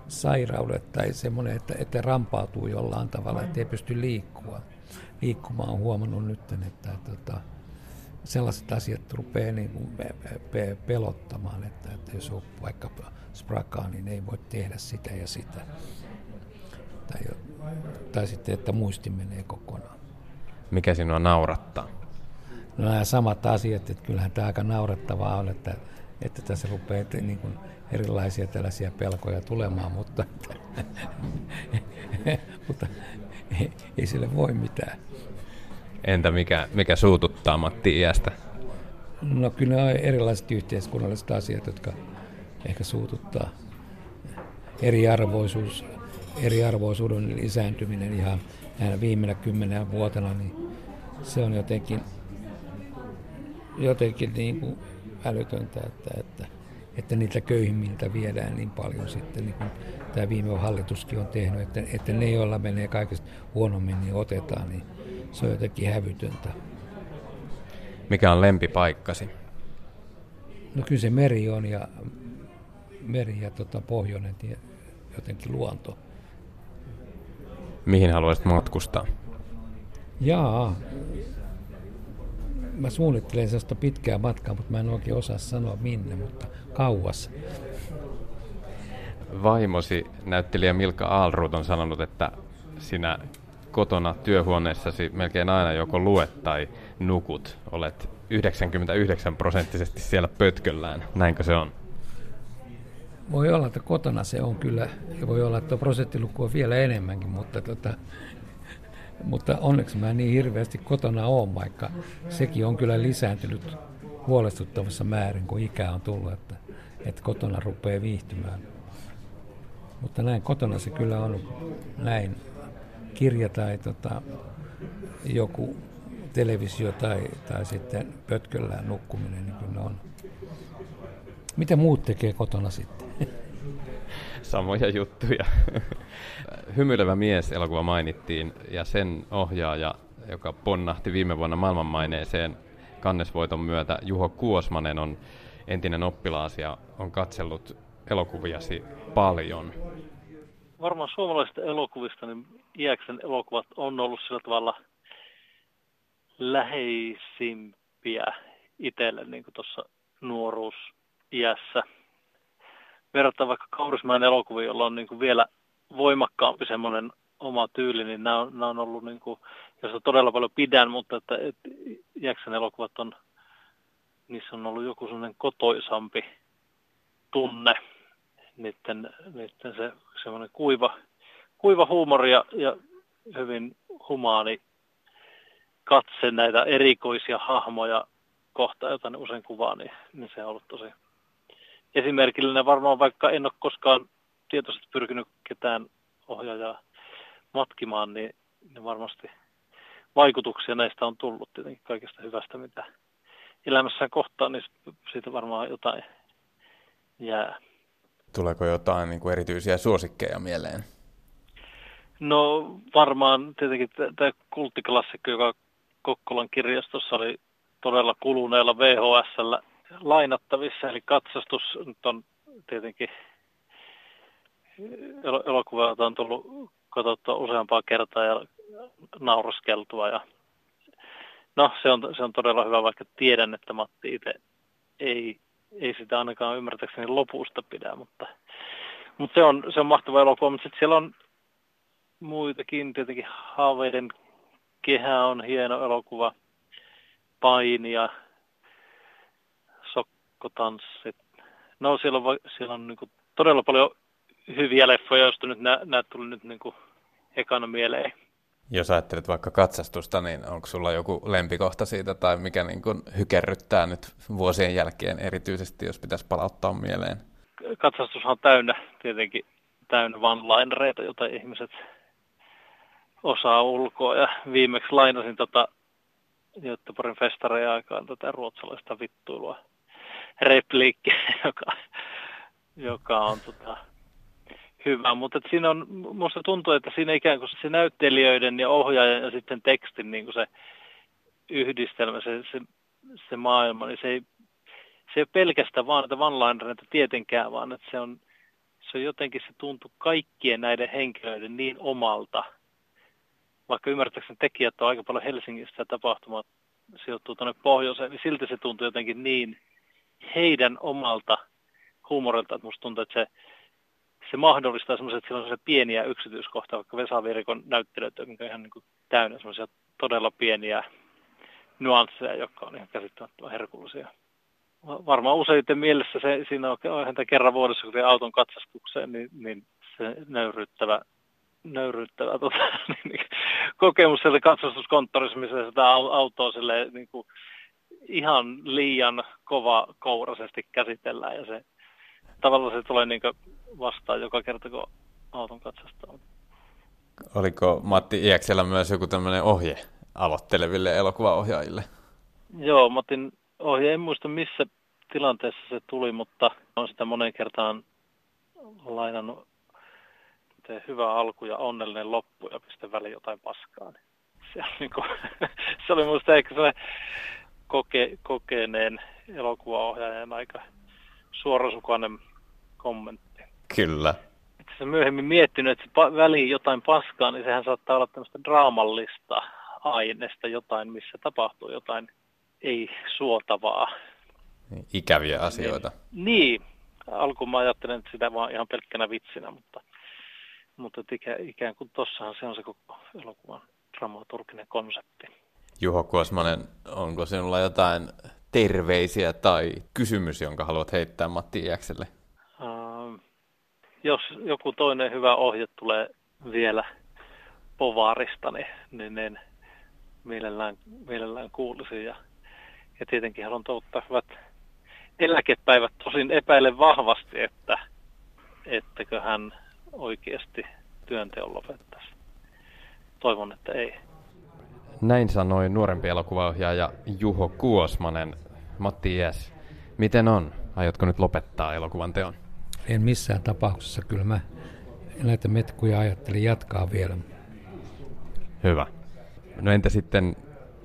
sairaudet tai semmoinen, että, että rampautuu jollain tavalla, että ei pysty liikkua. liikkumaan. on huomannut nyt, että, että, että sellaiset asiat rupeaa niin kuin pelottamaan, että, että jos on vaikka sprakaa, niin ei voi tehdä sitä ja sitä. Tai, tai sitten, että muisti menee kokonaan.
Mikä sinua naurattaa?
No nämä samat asiat, että kyllähän tämä aika naurettavaa on, että, että tässä rupeaa niin kuin erilaisia tällaisia pelkoja tulemaan, mutta, (laughs) mutta ei, ei sille voi mitään.
Entä mikä, mikä suututtaa Matti iästä?
No kyllä ne on erilaiset yhteiskunnalliset asiat, jotka ehkä suututtaa. Eriarvoisuus, eriarvoisuuden lisääntyminen ihan näinä viimeinä kymmenen vuotena, niin se on jotenkin, jotenkin niin kuin älytöntä, että, että, että niitä köyhimmiltä viedään niin paljon sitten, niin kuin tämä viime hallituskin on tehnyt, että, että ne, joilla menee kaikista huonommin, niin otetaan, niin se on jotenkin hävytöntä.
Mikä on lempipaikkasi?
No kyllä se meri on ja meri ja tota, pohjoinen tie, jotenkin luonto.
Mihin haluaisit matkustaa?
Jaa, mä suunnittelen sellaista pitkää matkaa, mutta mä en oikein osaa sanoa minne, mutta kauas.
Vaimosi, näyttelijä Milka Aalruut on sanonut, että sinä kotona työhuoneessasi melkein aina joko luet tai nukut. Olet 99 prosenttisesti siellä pötköllään. Näinkö se on?
Voi olla, että kotona se on kyllä, ja voi olla, että prosenttiluku on vielä enemmänkin, mutta, tota, mutta onneksi mä niin hirveästi kotona oon, vaikka sekin on kyllä lisääntynyt huolestuttavassa määrin, kun ikää on tullut, että, että kotona rupeaa viihtymään. Mutta näin kotona se kyllä on näin kirja tai tota, joku televisio tai, tai sitten pötköllään nukkuminen, niin kyllä on. Mitä muut tekee kotona sitten? (laughs)
Samoja juttuja. Hymyilevä mies elokuva mainittiin ja sen ohjaaja, joka ponnahti viime vuonna maailmanmaineeseen kannesvoiton myötä, Juho Kuosmanen on entinen oppilaas ja on katsellut elokuviasi paljon.
Varmaan suomalaisista elokuvista niin Iäksen elokuvat on ollut sillä tavalla läheisimpiä itselle niin tuossa nuoruusiässä. Verrattuna vaikka Kaurismäen elokuviin, jolla on niin kuin vielä voimakkaampi semmoinen oma tyyli, niin nämä on, nämä on ollut, niin kuin, josta todella paljon pidän, mutta että, että Iäksen elokuvat on, niissä on ollut joku semmoinen kotoisampi tunne, niiden, niiden se semmoinen kuiva, kuiva huumori ja, ja hyvin humaani katse näitä erikoisia hahmoja kohta, joita ne usein kuvaa, niin, niin se on ollut tosi esimerkillinen. Varmaan vaikka en ole koskaan tietoisesti pyrkinyt ketään ohjaajaa matkimaan, niin, niin varmasti vaikutuksia näistä on tullut tietenkin kaikesta hyvästä, mitä elämässään kohtaa, niin siitä varmaan jotain jää.
Tuleeko jotain niin kuin erityisiä suosikkeja mieleen?
No varmaan tietenkin tämä kulttiklassikko, joka Kokkolan kirjastossa oli todella kuluneella VHSllä lainattavissa, eli katsastus nyt on tietenkin elokuva, jota on tullut katsottua useampaa kertaa ja nauraskeltua. Ja no, se on, se on todella hyvä, vaikka tiedän, että Matti itse ei, ei sitä ainakaan ymmärtääkseni lopusta pidä, mutta, mutta se, on, se on mahtava elokuva, mutta sitten siellä on muitakin, tietenkin Haaveiden kehä on hieno elokuva, painia, sokkotanssit. No siellä on, siellä on niin todella paljon hyviä leffoja, joista nyt nämä tuli nyt niin kuin ekana mieleen.
Jos ajattelet vaikka katsastusta, niin onko sulla joku lempikohta siitä tai mikä niin kuin hykerryttää nyt vuosien jälkeen erityisesti, jos pitäisi palauttaa mieleen?
Katsastushan on täynnä tietenkin täynnä one-linereita, joita ihmiset osaa ulkoa. Ja viimeksi lainasin tota Göteborgin festareja aikaan tätä ruotsalaista vittuilua repliikkiä, (laughs) joka, joka on tota, hyvä. Mutta siinä on, musta tuntuu, että siinä ikään kuin se näyttelijöiden ja ohjaajan ja sitten tekstin niin kuin se yhdistelmä, se, se, se maailma, niin se ei, se ei ole pelkästään vaan näitä one tietenkään, vaan että se on, se on jotenkin, se tuntuu kaikkien näiden henkilöiden niin omalta. Vaikka ymmärtääkseni tekijät on aika paljon Helsingistä tapahtumat sijoittuu tuonne pohjoiseen, niin silti se tuntuu jotenkin niin heidän omalta huumorilta, että musta tuntuu, että se, se mahdollistaa semmoisia, että on pieniä yksityiskohtia, vaikka Vesa Virikon näyttelyt, jotka on ihan niin kuin täynnä semmoisia todella pieniä nyansseja, jotka on ihan käsittämättömän herkullisia. Varmaan useiten mielessä se, siinä on, häntä kerran vuodessa, kun auton katsastukseen, niin, niin se nöyryyttävä, nöyryyttävä tota, (laughs) niin, niin, kokemus sieltä katsastuskonttorissa, missä sitä autoa sille, niin kuin, ihan liian kova kourasesti käsitellään ja se tavallaan se tulee niin vastaan joka kerta, kun auton katsastaa.
Oliko Matti Iäksellä myös joku tämmöinen ohje aloitteleville elokuvaohjaajille?
Joo, Matin ohje, en muista missä tilanteessa se tuli, mutta on sitä monen kertaan lainannut tee hyvä alku ja onnellinen loppu ja pistä väliin jotain paskaa. Niin se, niin kuin, (laughs) se oli minusta ehkä se koke, kokeneen elokuvaohjaajan aika suorasukainen kommentti.
Kyllä.
Että se myöhemmin miettinyt, että se väliin jotain paskaa, niin sehän saattaa olla tämmöistä draamallista aineesta jotain, missä tapahtuu jotain ei suotavaa.
Ikäviä asioita.
Niin. Alkuun mä ajattelen että sitä vaan ihan pelkkänä vitsinä, mutta, mutta ikä, ikään kuin tossahan se on se koko elokuvan dramaturginen konsepti.
Juho Kuosmanen, onko sinulla jotain terveisiä tai kysymys, jonka haluat heittää Matti Iäkselle?
Jos joku toinen hyvä ohje tulee vielä povaarista, niin, niin, niin mielellään, mielellään kuulisin. Ja, ja tietenkin haluan toivottaa hyvät eläkepäivät. Tosin epäilen vahvasti, että ettäkö hän oikeasti työnteon lopettaisi. Toivon, että ei.
Näin sanoi nuorempi elokuvaohjaaja Juho Kuosmanen. Matti Iäs, miten on? Aiotko nyt lopettaa elokuvan teon?
En missään tapauksessa. Kyllä mä näitä metkuja ajattelin jatkaa vielä.
Hyvä. No entä sitten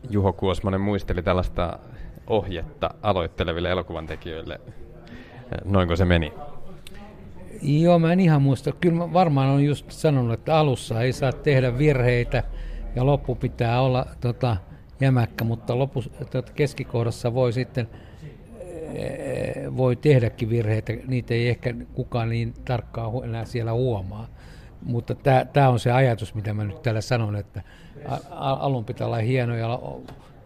Juho Kuosmanen muisteli tällaista ohjetta aloitteleville elokuvan tekijöille. Noinko se meni?
Joo, mä en ihan muista. Kyllä mä varmaan on just sanonut, että alussa ei saa tehdä virheitä ja loppu pitää olla tota, jämäkkä, mutta lopus, tota, keskikohdassa voi sitten voi tehdäkin virheitä, niitä ei ehkä kukaan niin tarkkaan enää siellä huomaa. Mutta tämä on se ajatus, mitä mä nyt täällä sanon, että alun pitää olla hieno ja,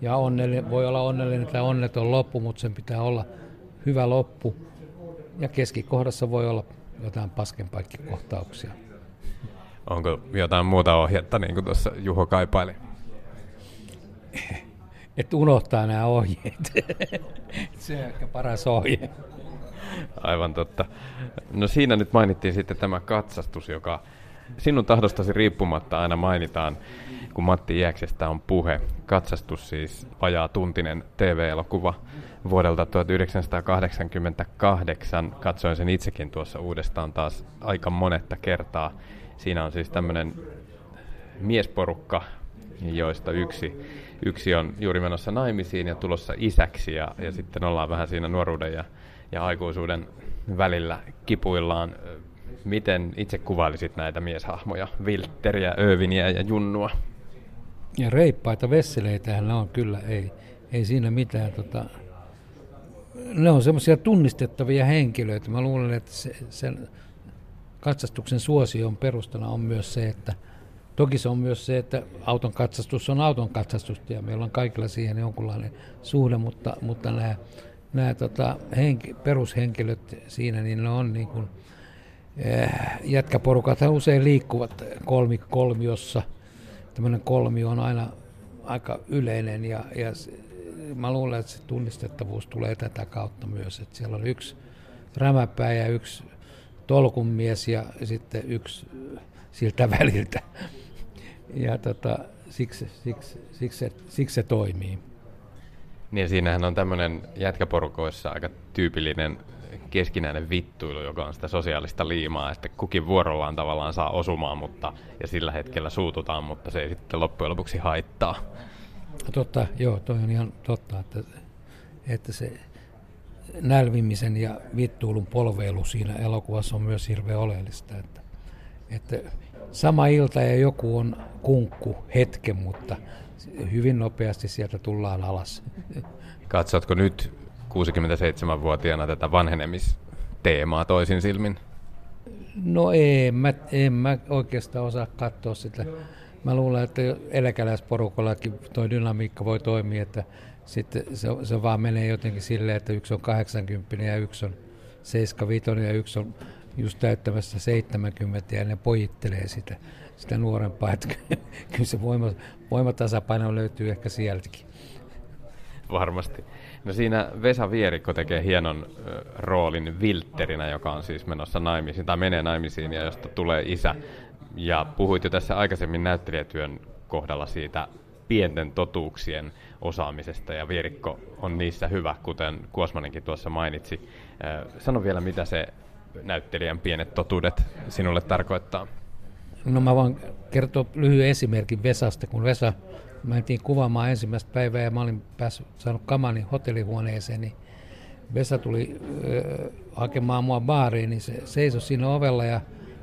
ja onnellinen, voi olla onnellinen tai onneton loppu, mutta sen pitää olla hyvä loppu. Ja keskikohdassa voi olla jotain paskenpaikkikohtauksia.
Onko jotain muuta ohjetta, niin kuin tuossa Juho kaipaili? (laughs)
Että unohtaa nämä ohjeet. (laughs) Se on ehkä paras ohje.
Aivan totta. No siinä nyt mainittiin sitten tämä katsastus, joka sinun tahdostasi riippumatta aina mainitaan, kun Matti Iäksestä on puhe. Katsastus siis vajaa tuntinen TV-elokuva vuodelta 1988. Katsoin sen itsekin tuossa uudestaan taas aika monetta kertaa. Siinä on siis tämmöinen miesporukka, joista yksi, yksi on juuri menossa naimisiin ja tulossa isäksi ja, ja sitten ollaan vähän siinä nuoruuden ja, ja aikuisuuden välillä kipuillaan. Miten itse kuvailisit näitä mieshahmoja, Vilteriä, Öviniä ja Junnua?
Ja reippaita vesseleitä ne on kyllä, ei, ei siinä mitään. Tota, ne on semmoisia tunnistettavia henkilöitä. Mä luulen, että se, sen katsastuksen suosion perustana on myös se, että toki se on myös se, että auton katsastus on auton katsastusta ja meillä on kaikilla siihen jonkunlainen suhde, mutta, mutta nämä, nämä tota, henki, perushenkilöt siinä, niin ne on niin kuin, eh, jätkäporukat usein liikkuvat kolmi, kolmiossa. Tämmöinen kolmio on aina aika yleinen ja, ja mä luulen, että se tunnistettavuus tulee tätä kautta myös, että siellä on yksi rämäpää ja yksi tolkunmies ja sitten yksi siltä väliltä. Ja tota, siksi, siksi, siksi, se, siksi se toimii.
Niin siinähän on tämmöinen jätkäporukoissa aika tyypillinen keskinäinen vittuilu, joka on sitä sosiaalista liimaa, että kukin vuorollaan tavallaan saa osumaan, mutta, ja sillä hetkellä suututaan, mutta se ei sitten loppujen lopuksi haittaa.
Totta, joo, toi on ihan totta, että, että se nälvimisen ja vittuulun polveilu siinä elokuvassa on myös hirveän oleellista. Että, että sama ilta ja joku on kunkku hetken, mutta hyvin nopeasti sieltä tullaan alas.
Katsotko nyt 67-vuotiaana tätä vanhenemisteemaa toisin silmin?
No en mä, en mä oikeastaan osaa katsoa sitä. Mä luulen, että eläkeläisporukallakin tuo dynamiikka voi toimia, että sitten se, se vaan menee jotenkin silleen, että yksi on 80 ja yksi on 75 ja yksi on just täyttämässä 70 ja ne pojittelee sitä, sitä nuorempaa. Että (laughs) kyllä se voima, voimatasapaino löytyy ehkä sieltäkin.
Varmasti. No siinä Vesa Vierikko tekee hienon roolin Viltterinä, joka on siis menossa naimisiin tai menee naimisiin ja josta tulee isä. Ja puhuit jo tässä aikaisemmin näyttelijätyön kohdalla siitä pienten totuuksien osaamisesta ja Vierikko on niissä hyvä, kuten Kuosmanenkin tuossa mainitsi. Sano vielä, mitä se näyttelijän pienet totuudet sinulle tarkoittaa?
No mä voin kertoa lyhyen esimerkin Vesasta, kun Vesa mentiin kuvaamaan ensimmäistä päivää ja mä olin päässyt, saanut kamani hotellihuoneeseen, niin Vesa tuli ö, hakemaan mua baariin, niin se seisoi siinä ovella ja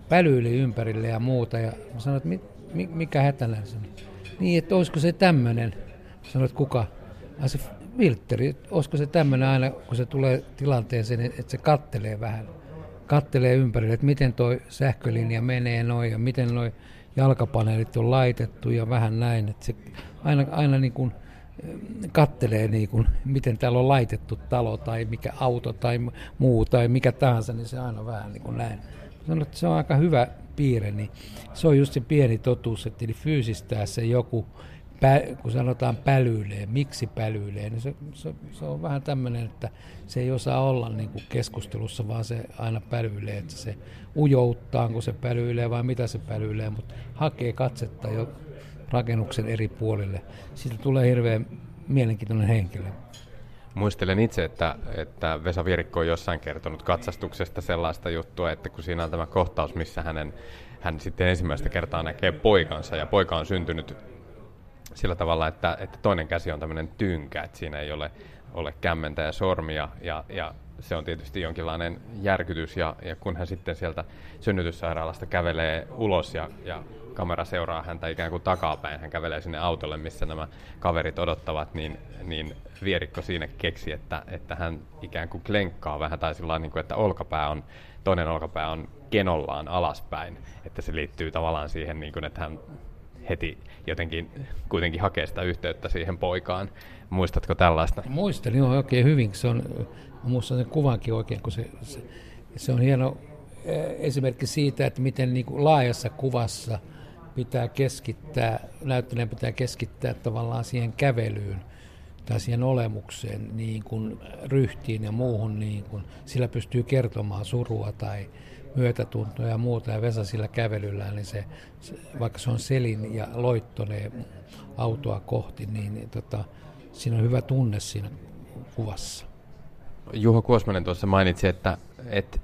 pälyili ympärille ja muuta. Ja mä sanoin, että mi, mi, mikä hätänä se Niin, että olisiko se tämmöinen. Sanoin, että kuka? Ai se filtteri, olisiko se tämmöinen aina, kun se tulee tilanteeseen, että se kattelee vähän. Kattelee ympärille, että miten toi sähkölinja menee noin ja miten noin jalkapaneelit on laitettu ja vähän näin. Että se aina, aina niin kuin eh, kattelee, niin kuin, miten täällä on laitettu talo tai mikä auto tai muu tai mikä tahansa, niin se aina vähän niin kuin näin. Sanon, että se on aika hyvä piirre, niin se on just se pieni totuus, että fyysistää se joku, kun sanotaan pälyilee, miksi pälyilee, niin se, se, se on vähän tämmöinen, että se ei osaa olla niin kuin keskustelussa, vaan se aina pälyilee, että se ujouttaa, kun se pälyilee vai mitä se pälyilee, mutta hakee katsetta jo rakennuksen eri puolille. Siitä tulee hirveän mielenkiintoinen henkilö.
Muistelen itse, että, että Vesa Virikko on jossain kertonut katsastuksesta sellaista juttua, että kun siinä on tämä kohtaus, missä hänen, hän sitten ensimmäistä kertaa näkee poikansa, ja poika on syntynyt sillä tavalla, että, että toinen käsi on tämmöinen tynkä, että siinä ei ole, ole kämmentä ja sormia, ja, ja se on tietysti jonkinlainen järkytys, ja, ja kun hän sitten sieltä synnytyssairaalasta kävelee ulos ja, ja kamera seuraa häntä ikään kuin takapäin. Hän kävelee sinne autolle, missä nämä kaverit odottavat, niin, niin Vierikko siinä keksi, että, että hän ikään kuin klenkkaa vähän, tai sillä niin kuin, että olkapää on, toinen olkapää on kenollaan alaspäin, että se liittyy tavallaan siihen, niin kuin, että hän heti jotenkin kuitenkin hakee sitä yhteyttä siihen poikaan. Muistatko tällaista?
Muistan, joo, oikein hyvin. Se on, muistan sen kuvankin oikein, kun se, se, se on hieno eh, esimerkki siitä, että miten niin kuin laajassa kuvassa – pitää keskittää, näyttelijän pitää keskittää tavallaan siihen kävelyyn tai siihen olemukseen, niin kuin ryhtiin ja muuhun, niin kuin, sillä pystyy kertomaan surua tai myötätuntoa ja muuta, ja Vesa sillä kävelyllä, niin se, se vaikka se on selin ja loittonee autoa kohti, niin, niin tota, siinä on hyvä tunne siinä kuvassa.
Juho Kuosmanen tuossa mainitsi, että et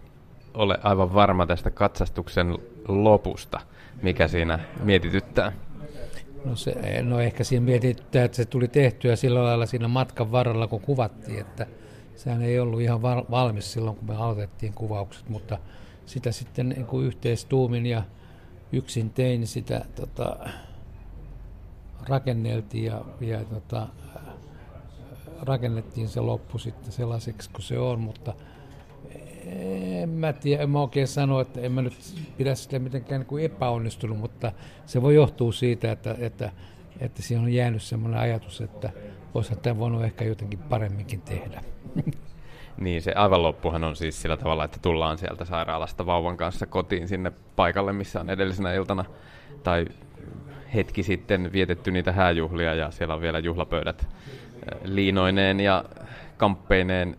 ole aivan varma tästä katsastuksen lopusta mikä siinä mietityttää?
No, se, no ehkä siinä mietityttää, että se tuli tehtyä sillä lailla siinä matkan varrella, kun kuvattiin, että sehän ei ollut ihan valmis silloin, kun me aloitettiin kuvaukset, mutta sitä sitten niin kuin yhteistuumin ja yksin tein sitä tota, rakenneltiin ja, ja tota, rakennettiin se loppu sitten sellaiseksi kuin se on, mutta en mä tiedä, en mä oikein sano, että en mä nyt pidä sitä mitenkään niin kuin epäonnistunut, mutta se voi johtua siitä, että, että, että siinä on jäänyt sellainen ajatus, että olisihan tämä voinut ehkä jotenkin paremminkin tehdä.
Niin, se aivan loppuhan on siis sillä tavalla, että tullaan sieltä sairaalasta vauvan kanssa kotiin sinne paikalle, missä on edellisenä iltana. Tai hetki sitten vietetty niitä hääjuhlia ja siellä on vielä juhlapöydät liinoineen ja kamppeineen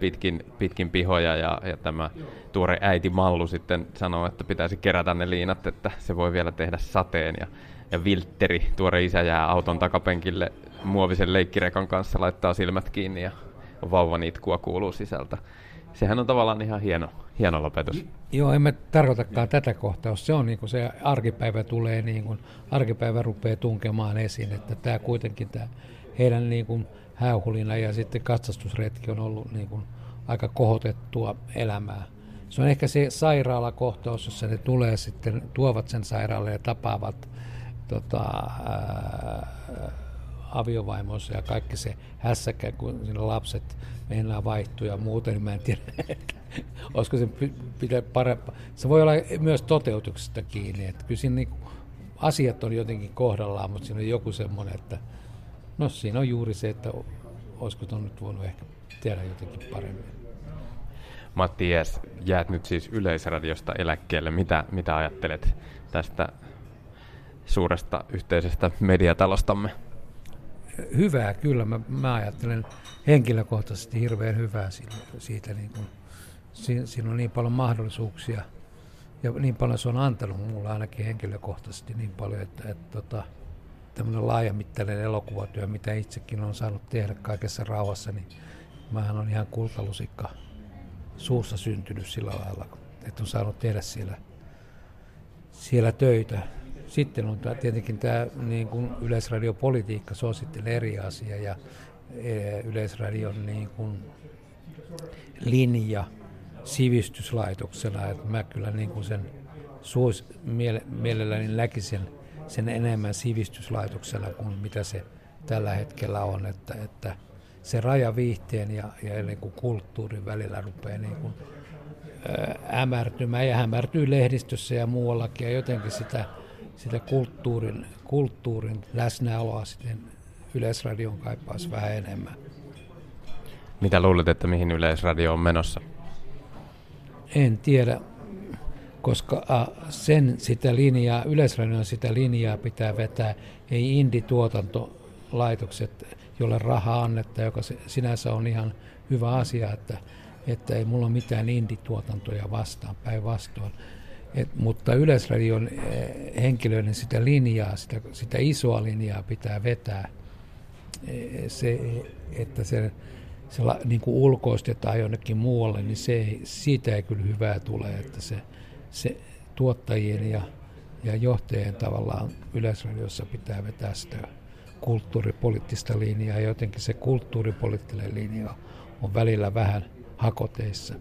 pitkin, pitkin pihoja. Ja, ja tämä tuore äiti Mallu sitten sanoo, että pitäisi kerätä ne liinat, että se voi vielä tehdä sateen. Ja, ja Viltteri, tuore isä jää auton takapenkille muovisen leikkirekan kanssa, laittaa silmät kiinni ja vauvan itkua kuuluu sisältä. sehän on tavallaan ihan hieno, hieno lopetus.
Joo, emme tarkoitakaan tätä kohtaa. Se on niin kuin se arkipäivä tulee, niin kuin, arkipäivä rupeaa tunkemaan esiin, että tämä kuitenkin tämä heidän niin kuin häuhulina ja sitten katsastusretki on ollut niin kuin aika kohotettua elämää. Se on ehkä se sairaalakohtaus, jossa ne tulee sitten, tuovat sen sairaalle ja tapaavat tota, ää, aviovaimonsa ja kaikki se hässäkkä, kun siinä lapset meinaa vaihtuu ja muuten, niin mä en tiedä, (laughs) olisiko se pitää parempaa. Se voi olla myös toteutuksesta kiinni, että kyllä siinä niin asiat on jotenkin kohdallaan, mutta siinä on joku semmoinen, että no siinä on juuri se, että olisiko tuon nyt voinut ehkä tehdä jotenkin paremmin.
Matti Jees, jäät nyt siis Yleisradiosta eläkkeelle. Mitä, mitä ajattelet tästä suuresta yhteisestä mediatalostamme?
Hyvää kyllä. Mä, mä ajattelen henkilökohtaisesti hirveän hyvää siitä. siitä niin kun, siinä, on niin paljon mahdollisuuksia ja niin paljon se on antanut mulle ainakin henkilökohtaisesti niin paljon, että, että tota, tämmöinen laajamittainen elokuvatyö, mitä itsekin on saanut tehdä kaikessa rauhassa, niin mähän on ihan kultalusikka suussa syntynyt sillä lailla, että on saanut tehdä siellä, siellä töitä. Sitten on tietenkin tämä niin kuin yleisradiopolitiikka, se on sitten eri asia ja e, yleisradion niin kuin linja sivistyslaitoksena, että mä kyllä niin kuin sen suos, miele, mielelläni näkisin sen enemmän sivistyslaitoksena kuin mitä se tällä hetkellä on, että, että se raja viihteen ja, ja niin kuin kulttuurin välillä rupeaa niin kuin, ää, hämärtymään ja hämärtyy lehdistössä ja muuallakin ja jotenkin sitä, sitä kulttuurin, kulttuurin läsnäoloa sitten Yleisradion kaipaisi vähän enemmän.
Mitä luulet, että mihin Yleisradio on menossa?
En tiedä, koska sen sitä linjaa, Yleisradion sitä linjaa pitää vetää, ei indituotantolaitokset jolle rahaa annetta, joka sinänsä on ihan hyvä asia, että, että ei mulla ole mitään indituotantoja vastaan, päinvastoin. Et, mutta Yleisradion eh, henkilöiden sitä linjaa, sitä, sitä isoa linjaa pitää vetää. Eh, se, että se, se niin kuin ulkoistetaan jonnekin muualle, niin se, siitä ei kyllä hyvää tule, että se, se tuottajien ja, ja johtajien tavallaan Yleisradiossa pitää vetää sitä kulttuuripoliittista linjaa ja jotenkin se kulttuuripoliittinen linja on välillä vähän hakoteissa.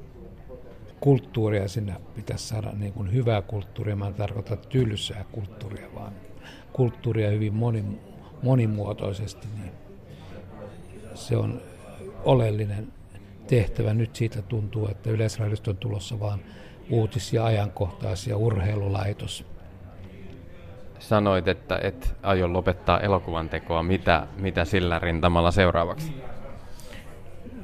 Kulttuuria sinne pitäisi saada niin kuin hyvää kulttuuria, mä en tarkoita tylsää kulttuuria, vaan kulttuuria hyvin moni, monimuotoisesti, niin se on oleellinen tehtävä. Nyt siitä tuntuu, että Yleisradiosta on tulossa vain uutis- ja ajankohtais- ja urheilulaitos
sanoit, että et aio lopettaa elokuvan tekoa. Mitä, mitä sillä rintamalla seuraavaksi?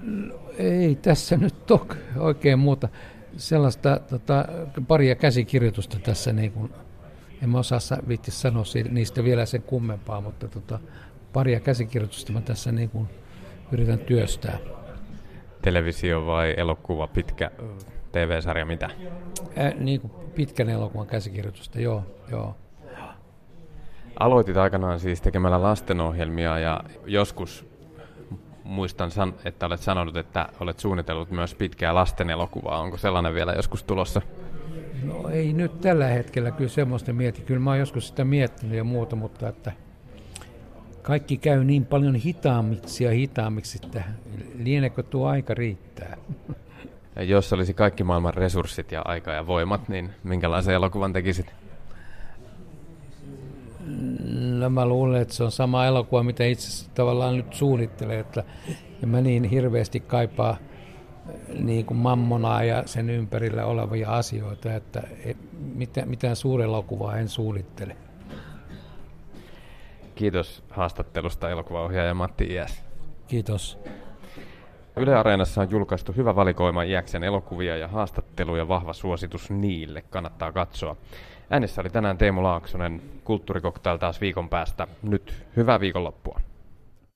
No, ei tässä nyt toki oikein muuta. Sellaista tota, paria käsikirjoitusta tässä, niin kuin, en mä osaa viitti sanoa niistä vielä sen kummempaa, mutta tota, paria käsikirjoitusta mä tässä niin kuin, yritän työstää.
Televisio vai elokuva, pitkä TV-sarja, mitä?
Ä, niin kuin pitkän elokuvan käsikirjoitusta, joo, joo.
Aloitit aikanaan siis tekemällä lastenohjelmia ja joskus muistan, että olet sanonut, että olet suunnitellut myös pitkää lasten elokuvaa. Onko sellainen vielä joskus tulossa?
No ei nyt tällä hetkellä kyllä semmoista mieti. Kyllä mä oon joskus sitä miettinyt ja muuta, mutta että kaikki käy niin paljon hitaammiksi ja hitaammiksi, että lienekö tuo aika riittää.
Ja jos olisi kaikki maailman resurssit ja aika ja voimat, niin minkälaisen elokuvan tekisit?
No mä luulen, että se on sama elokuva, mitä itse tavallaan nyt suunnittelee, että ja mä niin hirveästi kaipaa niin kuin mammonaa ja sen ympärillä olevia asioita, että mitään, mitään suurelokuvaa en suunnittele.
Kiitos haastattelusta elokuvaohjaaja Matti Iäs.
Kiitos.
Yle Areenassa on julkaistu hyvä valikoima Iäksen elokuvia ja haastatteluja, vahva suositus niille, kannattaa katsoa. Äänessä oli tänään Teemu Laaksonen, kulttuurikoktail taas viikon päästä. Nyt hyvää viikonloppua.